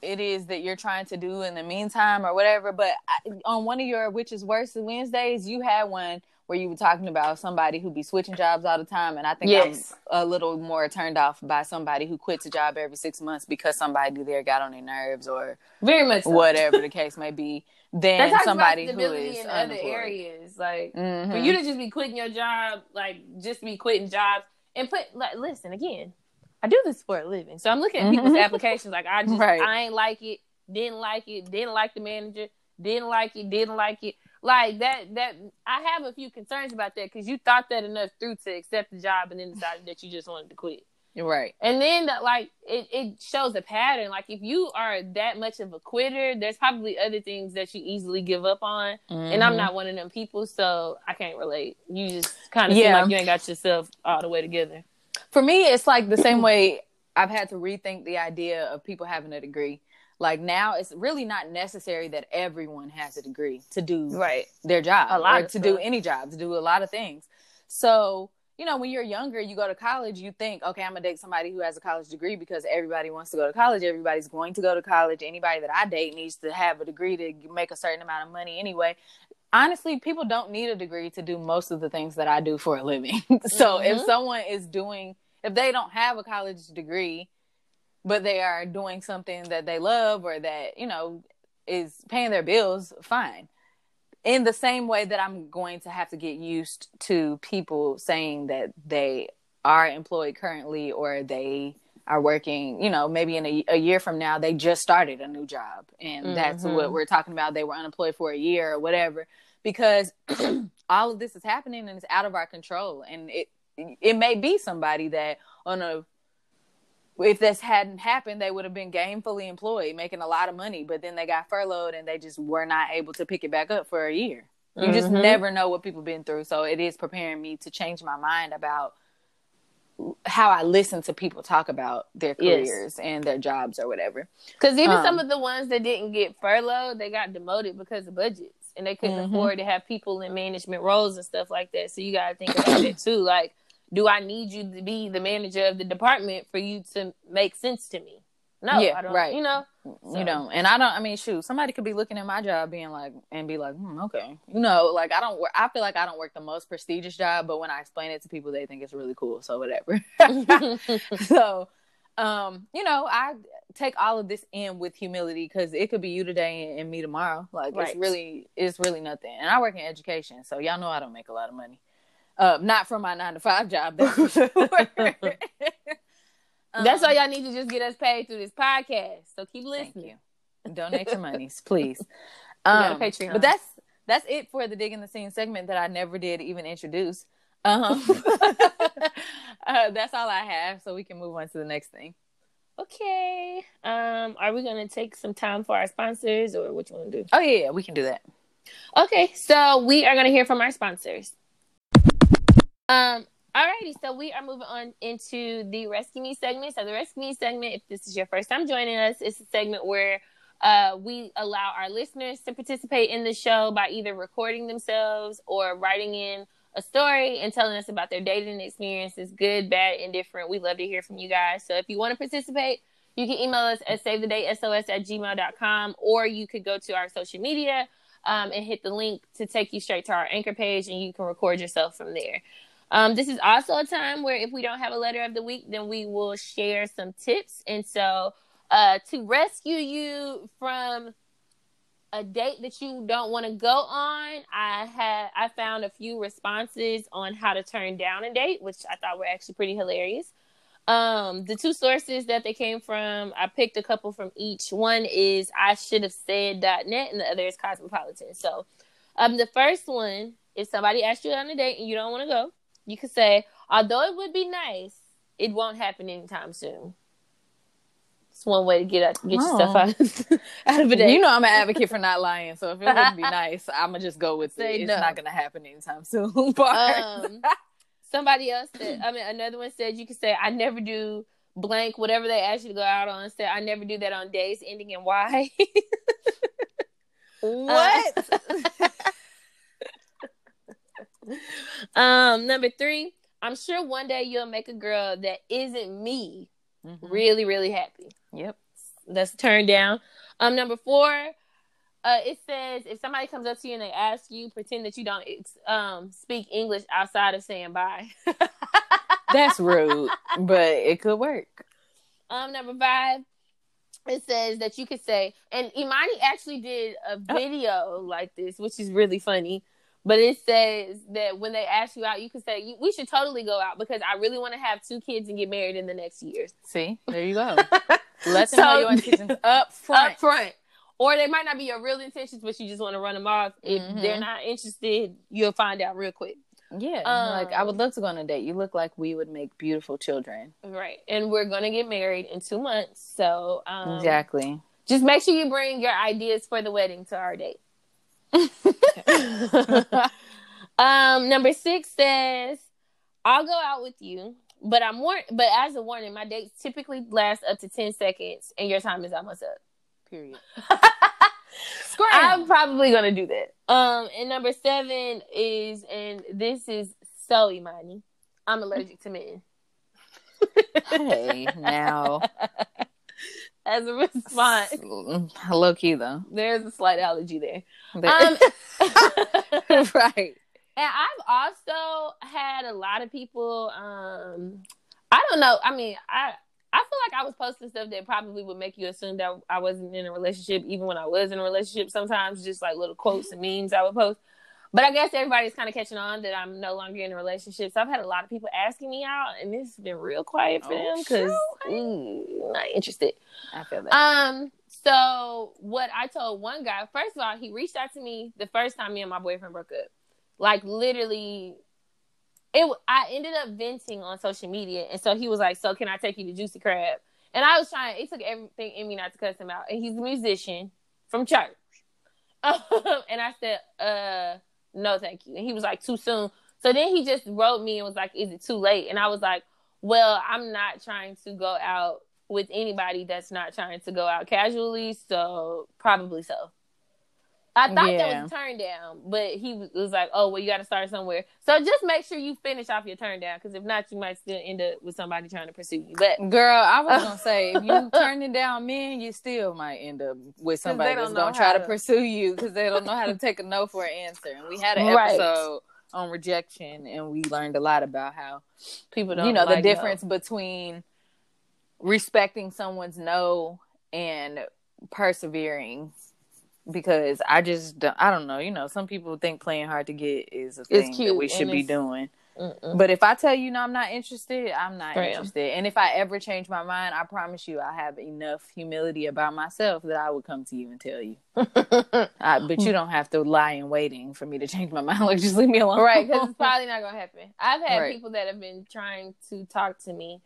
it is that you're trying to do in the meantime or whatever. But I, on one of your which is worse Wednesdays, you had one where you were talking about somebody who be switching jobs all the time, and I think yes. I'm a little more turned off by somebody who quits a job every six months because somebody there got on their nerves or very much so. whatever the case may be. Than somebody who is in other areas, like mm-hmm. for you to just be quitting your job, like just be quitting jobs and put like listen again I do this for a living. So I'm looking at people's mm-hmm. applications like I just right. I ain't like it, didn't like it, didn't like the manager, didn't like it, didn't like it. Like that that I have a few concerns about that because you thought that enough through to accept the job and then decided that you just wanted to quit. Right. And then like it, it shows a pattern. Like if you are that much of a quitter, there's probably other things that you easily give up on. Mm-hmm. And I'm mm-hmm. not one of them people, so I can't relate. You just kind of yeah. seem like you ain't got yourself all the way together for me, it's like the same way I've had to rethink the idea of people having a degree. Like now, it's really not necessary that everyone has a degree to do right their job a lot or to stuff. do any job, to do a lot of things. So you know, when you're younger, you go to college, you think, okay, I'm gonna date somebody who has a college degree because everybody wants to go to college. Everybody's going to go to college. Anybody that I date needs to have a degree to make a certain amount of money anyway. honestly, people don't need a degree to do most of the things that I do for a living. so mm-hmm. if someone is doing, if they don't have a college degree, but they are doing something that they love or that, you know, is paying their bills, fine. In the same way that I'm going to have to get used to people saying that they are employed currently or they are working, you know, maybe in a, a, year from now, they just started a new job. And mm-hmm. that's what mm-hmm. we're talking about. They were unemployed for a year or whatever, because all of this is happening and it's out of our control. And it, it may be somebody that on a, if this hadn't happened, they would have been gainfully employed, making a lot of money, but then they got furloughed and they just were not able to pick it back up for a year. You mm-hmm. just never know what people been through. So it is preparing me to change my mind about how I listen to people talk about their careers yes. and their jobs or whatever. Because even um, some of the ones that didn't get furloughed, they got demoted because of budgets, and they couldn't mm-hmm. afford to have people in management roles and stuff like that. So you got to think about it too. Like, do I need you to be the manager of the department for you to make sense to me? No, yeah, right. You know, so. you know, and I don't. I mean, shoot, somebody could be looking at my job, being like, and be like, hmm, okay, you know, like I don't. work I feel like I don't work the most prestigious job, but when I explain it to people, they think it's really cool. So whatever. so, um, you know, I take all of this in with humility because it could be you today and me tomorrow. Like right. it's really, it's really nothing. And I work in education, so y'all know I don't make a lot of money. Uh, not from my nine to five job. That's for sure. Um, That's why y'all need to just get us paid through this podcast. So keep listening. Donate your monies, please. Um, Patreon. But that's that's it for the digging the scene segment that I never did even introduce. Um, uh, that's all I have, so we can move on to the next thing. Okay. Um, are we gonna take some time for our sponsors, or what you want to do? Oh yeah, we can do that. Okay, so we are gonna hear from our sponsors. Um, Alrighty, so we are moving on into the Rescue Me segment. So the Rescue Me segment, if this is your first time joining us, it's a segment where uh, we allow our listeners to participate in the show by either recording themselves or writing in a story and telling us about their dating experiences, good, bad, and different. We love to hear from you guys. So if you want to participate, you can email us at savethedatesos at gmail.com or you could go to our social media um, and hit the link to take you straight to our anchor page and you can record yourself from there. Um, this is also a time where if we don't have a letter of the week, then we will share some tips. And so, uh, to rescue you from a date that you don't want to go on, I had I found a few responses on how to turn down a date, which I thought were actually pretty hilarious. Um, the two sources that they came from, I picked a couple from each. One is I should have said.net and the other is Cosmopolitan. So, um, the first one, if somebody asks you on a date and you don't want to go, you could say, although it would be nice, it won't happen anytime soon. It's one way to get out, get oh. your stuff out, out of a day. You know, I'm an advocate for not lying. So if it wouldn't be nice, I'm gonna just go with say it. No. It's not gonna happen anytime soon. um, somebody else said. I mean, another one said you could say, "I never do blank whatever they ask you to go out on." Said, "I never do that on days ending in Y." what? Um, number three, I'm sure one day you'll make a girl that isn't me mm-hmm. really, really happy. Yep. That's turned down. Um, number four, uh, it says if somebody comes up to you and they ask you, pretend that you don't um speak English outside of saying bye. That's rude, but it could work. Um, number five, it says that you could say, and Imani actually did a oh. video oh. like this, which is really funny. But it says that when they ask you out, you can say, "We should totally go out because I really want to have two kids and get married in the next year." See, there you go. Let them so, know your intentions up front. Up front. Or they might not be your real intentions, but you just want to run them off. If mm-hmm. they're not interested, you'll find out real quick. Yeah, um, like I would love to go on a date. You look like we would make beautiful children. Right, and we're gonna get married in two months, so um, exactly. Just make sure you bring your ideas for the wedding to our date. um, number six says, "I'll go out with you, but I'm war- But as a warning, my dates typically last up to ten seconds, and your time is almost up. Period. I'm probably gonna do that. Um, and number seven is, and this is so Imani. I'm allergic to men. hey, now. as a response. Mm, low key though. There's a slight allergy there. there. Um, right. And I've also had a lot of people. Um, I don't know. I mean, I I feel like I was posting stuff that probably would make you assume that I wasn't in a relationship, even when I was in a relationship. Sometimes just like little quotes and memes I would post. But I guess everybody's kind of catching on that I'm no longer in a relationship. So I've had a lot of people asking me out, and it's been real quiet for oh, them because mm, not interested. I feel that. Um. So what I told one guy, first of all, he reached out to me the first time me and my boyfriend broke up. Like literally, it. I ended up venting on social media, and so he was like, "So can I take you to Juicy Crab?" And I was trying. It took everything in me not to cuss him out. And he's a musician from church. and I said, "Uh." No, thank you. And he was like, too soon. So then he just wrote me and was like, is it too late? And I was like, well, I'm not trying to go out with anybody that's not trying to go out casually. So probably so. I thought yeah. that was a turn down, but he was like, "Oh, well, you got to start somewhere." So just make sure you finish off your turn down, because if not, you might still end up with somebody trying to pursue you. But girl, I was gonna say, if you turning down men, you still might end up with somebody that's gonna try to... to pursue you because they don't know how to take a no for an answer. And we had an right. episode on rejection, and we learned a lot about how people don't, you know, like the difference no. between respecting someone's no and persevering because I just don't, I don't know. You know, some people think playing hard to get is a thing that we should be doing. Mm-mm. But if I tell you no, I'm not interested. I'm not interested. And if I ever change my mind, I promise you, I have enough humility about myself that I would come to you and tell you. I, but you don't have to lie in waiting for me to change my mind. Like, just leave me alone. Right? Because it's probably not gonna happen. I've had right. people that have been trying to talk to me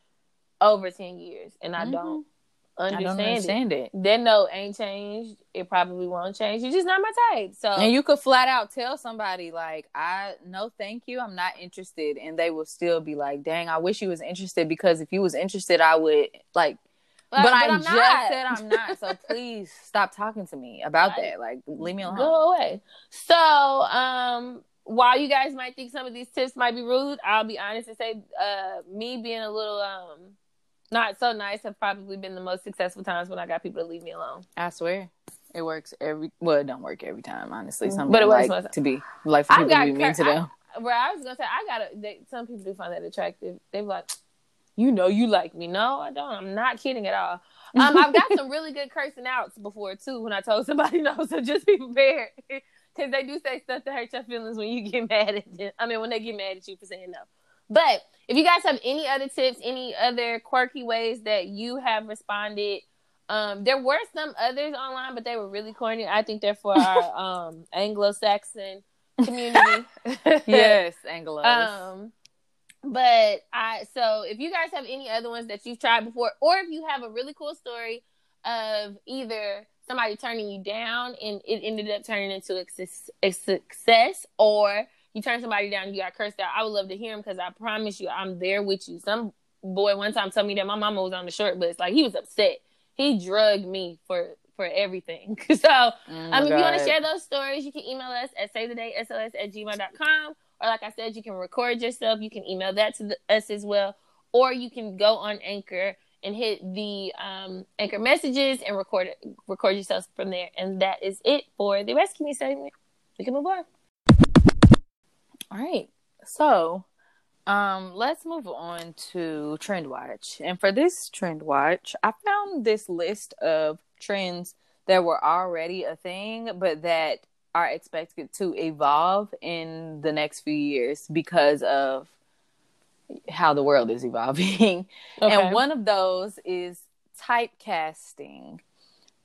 over ten years, and I mm-hmm. don't understand, understand it. it. Then no, ain't changed. It probably won't change. You're just not my type. So and you could flat out tell somebody like, "I no, thank you, I'm not interested," and they will still be like, "Dang, I wish you was interested because if you was interested, I would like." But, but, I just not. said I'm not. So please stop talking to me about that. Like, leave me alone. Go away. So, um, while you guys might think some of these tips might be rude, I'll be honest and say, uh, me being a little um not so nice have probably been the most successful times when I got people to leave me alone. I swear. It works every well, it don't work every time, honestly. Some but it works like to be like for people to be mean to them. I, where I was gonna say I gotta they, some people do find that attractive. They're like, you know you like me. No, I don't. I'm not kidding at all. Um, I've got some really good cursing outs before too when I told somebody no, so just be prepared. Cause they do say stuff to hurt your feelings when you get mad at them. I mean when they get mad at you for saying no. But if you guys have any other tips, any other quirky ways that you have responded, um, there were some others online, but they were really corny. I think they're for our um, Anglo-Saxon community. yes, Anglo. Um, but I so if you guys have any other ones that you've tried before, or if you have a really cool story of either somebody turning you down and it ended up turning into a, a success, or you turn somebody down, you got cursed out. I would love to hear him because I promise you, I'm there with you. Some boy one time told me that my mama was on the short list. Like he was upset. He drugged me for for everything. so oh um, if you want to share those stories, you can email us at save the date sos at gmail.com. Or like I said, you can record yourself. You can email that to the, us as well. Or you can go on Anchor and hit the um, Anchor messages and record record yourself from there. And that is it for the rescue me segment. We can move on. All right. So, um, let's move on to Trend Watch. And for this Trend Watch, I found this list of trends that were already a thing, but that are expected to evolve in the next few years because of how the world is evolving. Okay. And one of those is typecasting.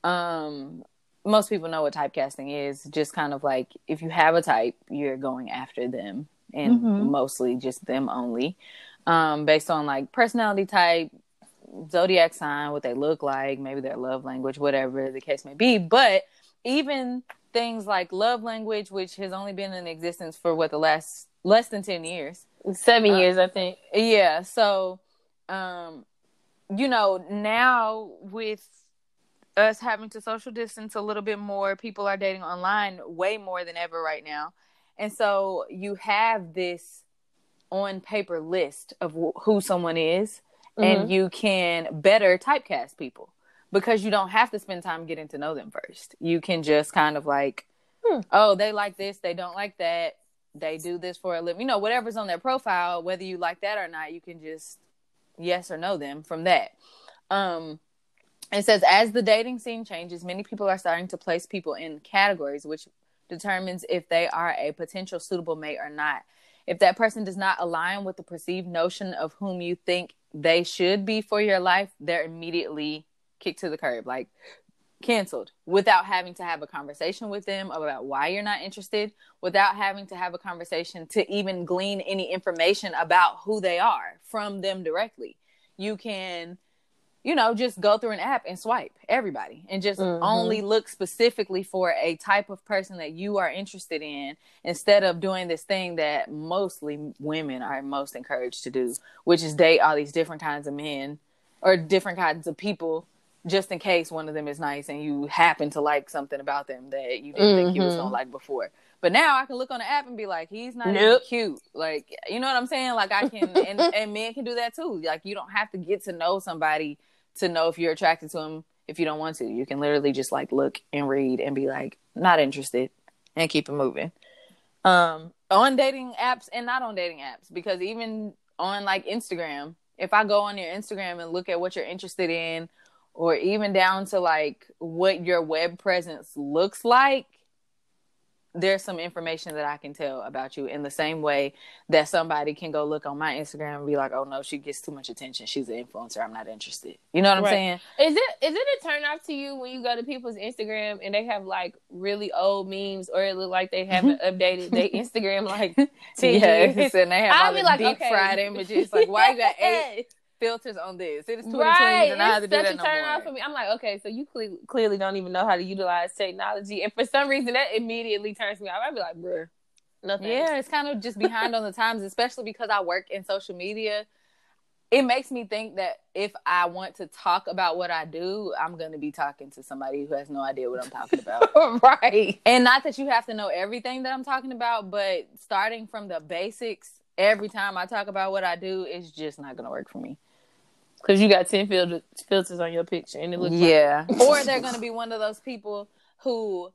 Um, most people know what typecasting is just kind of like if you have a type you're going after them and mm-hmm. mostly just them only. Um, based on like personality type zodiac sign what they look like maybe their love language whatever the case may be. But even things like love language which has only been in existence for what the last less than 10 years. Seven uh, years i think. yeah so um you know now with us having to social distance a little bit more. People are dating online way more than ever right now. And so you have this on paper list of wh- who someone is, mm-hmm. and you can better typecast people because you don't have to spend time getting to know them first. You can just kind of like, hmm. oh, they like this, they don't like that, they do this for a living. You know, whatever's on their profile, whether you like that or not, you can just yes or no them from that. Um, it says as the dating scene changes, many people are starting to place people in categories, which determines if they are a potential suitable mate or not. If that person does not align with the perceived notion of whom you think they should be for your life, they're immediately kicked to the curb, like canceled, without having to have a conversation with them about why you're not interested, without having to have a conversation to even glean any information about who they are from them directly. You can you know, just go through an app and swipe everybody and just mm-hmm. only look specifically for a type of person that you are interested in instead of doing this thing that mostly women are most encouraged to do, which is date all these different kinds of men or different kinds of people just in case one of them is nice and you happen to like something about them that you didn't mm-hmm. think you was gonna mm-hmm. like before. But now I can look on the app and be like, he's not nope. cute. Like, you know what I'm saying? Like I can, and, and men can do that too. Like you don't have to get to know somebody to know if you're attracted to them if you don't want to. You can literally just like look and read and be like, not interested and keep it moving. Um, on dating apps and not on dating apps, because even on like Instagram, if I go on your Instagram and look at what you're interested in, or even down to like what your web presence looks like, there's some information that I can tell about you in the same way that somebody can go look on my Instagram and be like, "Oh no, she gets too much attention. She's an influencer. I'm not interested." You know what I'm saying? Is it is it a turn off to you when you go to people's Instagram and they have like really old memes or it look like they haven't updated their Instagram like ten yes, years? and they have I'll all the like, deep okay. fried images. Like, why you got eight? Filters on this. It is 2020 right. and I have to do that no more. for me. I'm like, okay, so you cle- clearly don't even know how to utilize technology, and for some reason that immediately turns me off. I'd be like, bruh, nothing. Yeah, it's kind of just behind on the times, especially because I work in social media. It makes me think that if I want to talk about what I do, I'm going to be talking to somebody who has no idea what I'm talking about. right. And not that you have to know everything that I'm talking about, but starting from the basics every time I talk about what I do is just not going to work for me. Because you got 10 filter- filters on your picture and it looks Yeah. Like- or they're going to be one of those people who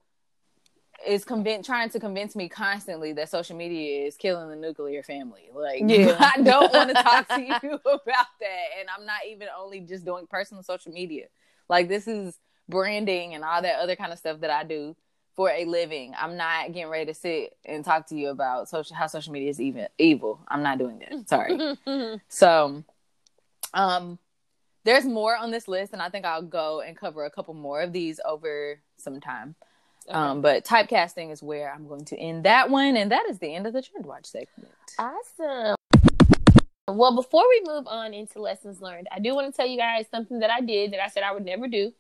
is convinced trying to convince me constantly that social media is killing the nuclear family. Like yeah. I don't want to talk to you about that. And I'm not even only just doing personal social media. Like this is branding and all that other kind of stuff that I do for a living. I'm not getting ready to sit and talk to you about social how social media is even evil. I'm not doing that. Sorry. so um, there's more on this list, and I think I'll go and cover a couple more of these over some time. Okay. Um, but typecasting is where I'm going to end that one, and that is the end of the trend watch segment. Awesome. Well, before we move on into lessons learned, I do want to tell you guys something that I did that I said I would never do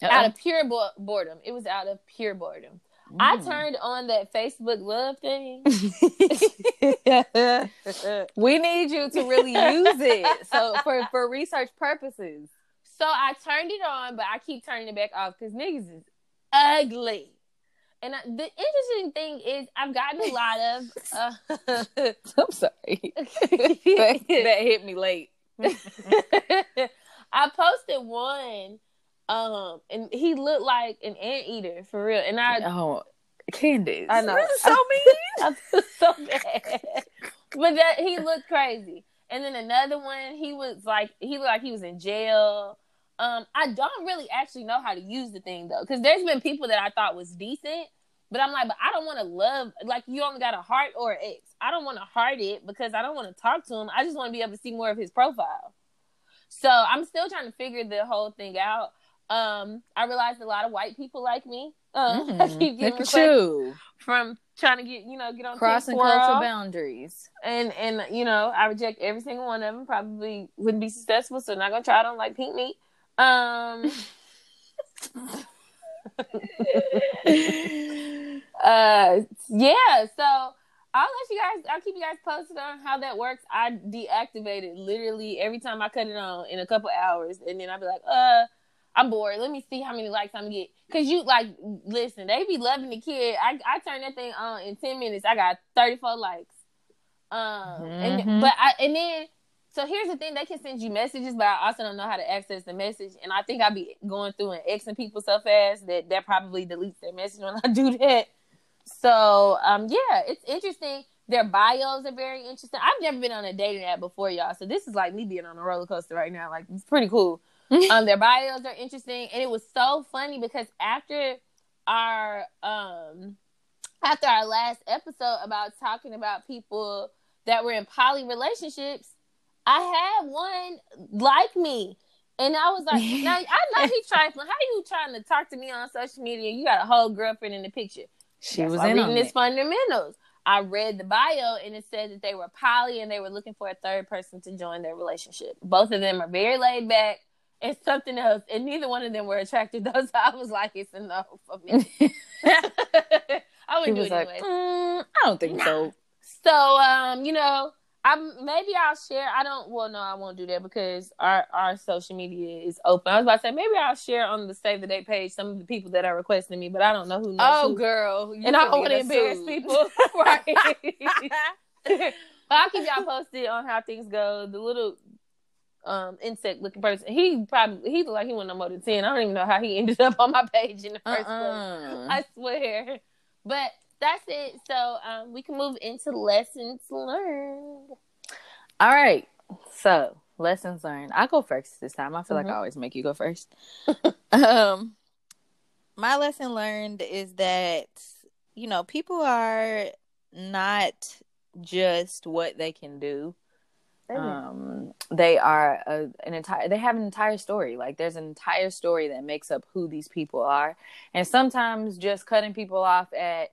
Uh-oh. out of pure bo- boredom. It was out of pure boredom. Mm. I turned on that Facebook love thing. we need you to really use it. So for for research purposes. So I turned it on, but I keep turning it back off because niggas is ugly. And I, the interesting thing is, I've gotten a lot of. Uh, I'm sorry. that, that hit me late. I posted one um, and he looked like an anteater for real. And I oh, Candace, I know, so mean. I so bad, but that he looked crazy. And then another one, he was like he looked like he was in jail. Um, I don't really actually know how to use the thing though, because there's been people that I thought was decent, but I'm like, but I don't want to love like you only got a heart or an X. I don't want to heart it because I don't want to talk to him. I just want to be able to see more of his profile. So I'm still trying to figure the whole thing out. Um, I realized a lot of white people like me. Um, mm, I keep getting requests from trying to get you know get on crossing cultural boundaries, and and you know I reject every single one of them. Probably wouldn't be successful, so not gonna try. I don't like pink meat. Um. uh yeah so I'll let you guys. I'll keep you guys posted on how that works. I deactivate it literally every time I cut it on in a couple hours, and then I'll be like, "Uh, I'm bored. Let me see how many likes I'm gonna get. Cause you like listen, they be loving the kid. I I turned that thing on in ten minutes. I got 34 likes. Um, mm-hmm. and but I and then so here's the thing: they can send you messages, but I also don't know how to access the message. And I think I'll be going through and Xing people so fast that that probably deletes their message when I do that. So um, yeah, it's interesting. Their bios are very interesting. I've never been on a dating app before, y'all. So this is like me being on a roller coaster right now. Like it's pretty cool. um, their bios are interesting, and it was so funny because after our um after our last episode about talking about people that were in poly relationships, I had one like me. And I was like, now I know he's trifling. How are you trying to talk to me on social media? You got a whole girlfriend in the picture. She That's was in reading his fundamentals. I read the bio and it said that they were poly and they were looking for a third person to join their relationship. Both of them are very laid back and something else, and neither one of them were attracted. Those I was like, it's enough for me. I wouldn't do it like, anyway. Mm, I don't think nah. so. So, um, you know, I'm maybe I'll share. I don't. Well, no, I won't do that because our our social media is open. I was about to say maybe I'll share on the Save the Date page some of the people that are requesting me, but I don't know who. Knows oh, who. girl, and I don't want to embarrass people, right? But I'll keep y'all posted on how things go. The little um insect looking person, he probably he looked like he went no more than ten. I don't even know how he ended up on my page in the 1st uh-uh. place. I swear, but that's it. So um, we can move into lessons learned. All right. So lessons learned. I go first this time. I feel mm-hmm. like I always make you go first. um, my lesson learned is that you know people are not just what they can do. Um, they are a, an entire. They have an entire story. Like there's an entire story that makes up who these people are, and sometimes just cutting people off at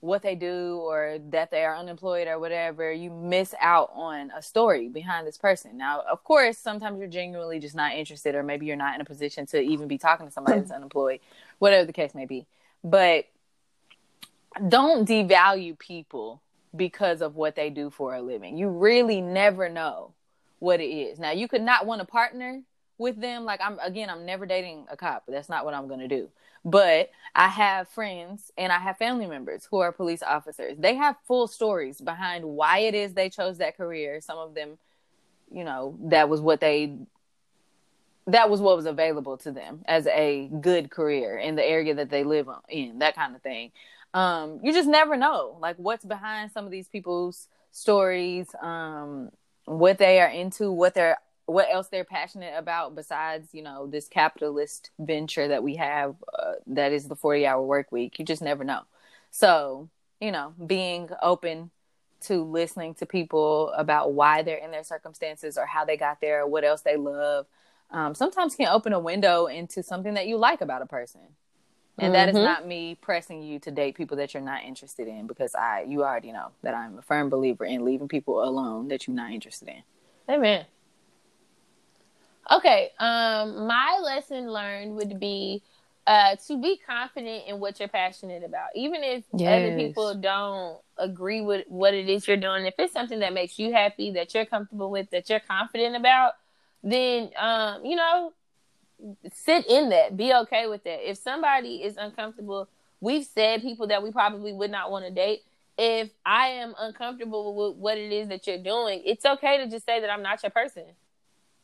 what they do or that they are unemployed or whatever, you miss out on a story behind this person. Now, of course, sometimes you're genuinely just not interested, or maybe you're not in a position to even be talking to somebody that's unemployed, whatever the case may be. But don't devalue people because of what they do for a living. You really never know what it is. Now, you could not want to partner with them. Like I'm again, I'm never dating a cop. That's not what I'm going to do. But I have friends and I have family members who are police officers. They have full stories behind why it is they chose that career. Some of them, you know, that was what they that was what was available to them as a good career in the area that they live in, that kind of thing. Um, you just never know, like what's behind some of these people's stories, um, what they are into, what they're what else they're passionate about besides you know this capitalist venture that we have uh, that is the 40 hour work week. You just never know. So you know being open to listening to people about why they're in their circumstances or how they got there or what else they love um, sometimes can open a window into something that you like about a person and mm-hmm. that is mm-hmm. not me pressing you to date people that you're not interested in because i you already know that i'm a firm believer in leaving people alone that you're not interested in amen Okay. Um, my lesson learned would be uh, to be confident in what you're passionate about, even if yes. other people don't agree with what it is you're doing. If it's something that makes you happy, that you're comfortable with, that you're confident about, then um, you know, sit in that. Be okay with that. If somebody is uncomfortable, we've said people that we probably would not want to date. If I am uncomfortable with what it is that you're doing, it's okay to just say that I'm not your person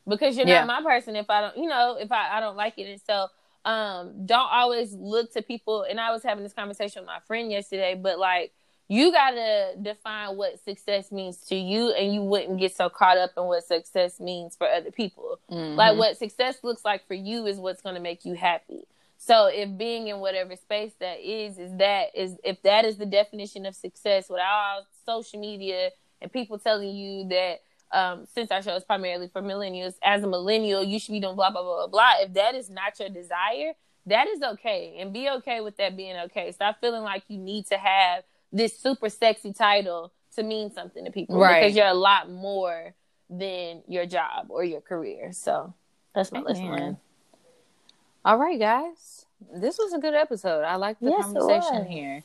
because you're yeah. not my person if I don't, you know, if I, I don't like it. And so, um, don't always look to people. And I was having this conversation with my friend yesterday, but like, you gotta define what success means to you, and you wouldn't get so caught up in what success means for other people. Mm-hmm. Like, what success looks like for you is what's gonna make you happy. So, if being in whatever space that is, is that is if that is the definition of success without social media and people telling you that um, since our show is primarily for millennials, as a millennial, you should be doing blah, blah, blah, blah, blah. If that is not your desire, that is okay. And be okay with that being okay. Stop feeling like you need to have this super sexy title to mean something to people. Right. Because you're a lot more than your job or your career. So that's my lesson All right, guys. This was a good episode. I like the yes, conversation here.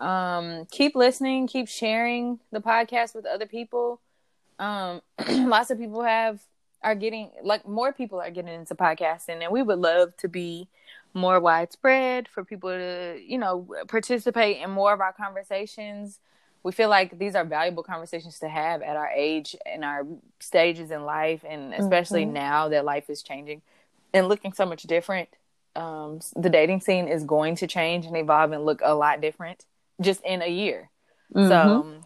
Um, keep listening, keep sharing the podcast with other people um lots of people have are getting like more people are getting into podcasting and we would love to be more widespread for people to you know participate in more of our conversations we feel like these are valuable conversations to have at our age and our stages in life, and especially mm-hmm. now that life is changing and looking so much different. Um, the dating scene is going to change and evolve and look a lot different just in a year. Mm-hmm. So um,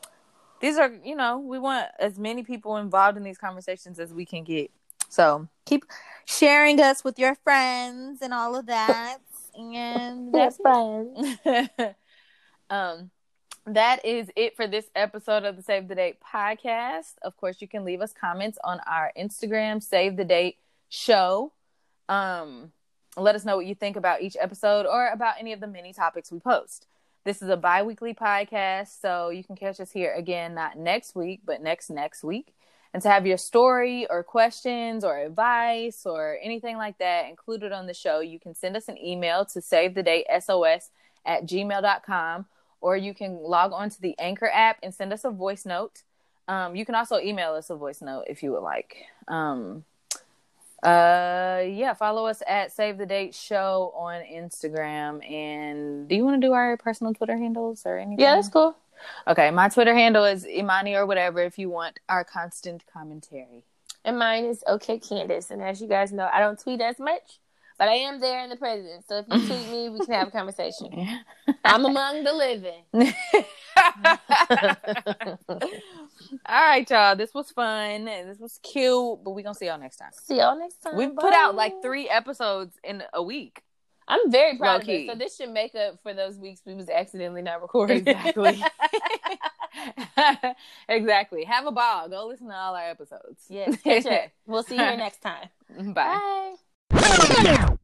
these are, you know, we want as many people involved in these conversations as we can get. So keep sharing us with your friends and all of that. and that's fun. um, that is it for this episode of the Save the Date podcast. Of course, you can leave us comments on our Instagram, Save the Date Show. Um, let us know what you think about each episode or about any of the many topics we post. This is a bi weekly podcast, so you can catch us here again, not next week, but next next week. And to have your story or questions or advice or anything like that included on the show, you can send us an email to save the date sos at gmail.com or you can log on to the Anchor app and send us a voice note. Um, you can also email us a voice note if you would like. Um, uh, yeah, follow us at Save the Date Show on Instagram. And do you want to do our personal Twitter handles or anything? Yeah, that's cool. Okay, my Twitter handle is Imani or whatever if you want our constant commentary. And mine is OK Candace. And as you guys know, I don't tweet as much, but I am there in the present. So if you tweet me, we can have a conversation. I'm among the living. All right, y'all. This was fun. This was cute, but we're gonna see y'all next time. See y'all next time. We put out like three episodes in a week. I'm very proud of it. So this should make up for those weeks we was accidentally not recording. Exactly. exactly. Have a ball. Go listen to all our episodes. Yes. We'll see you next time. Bye. Bye.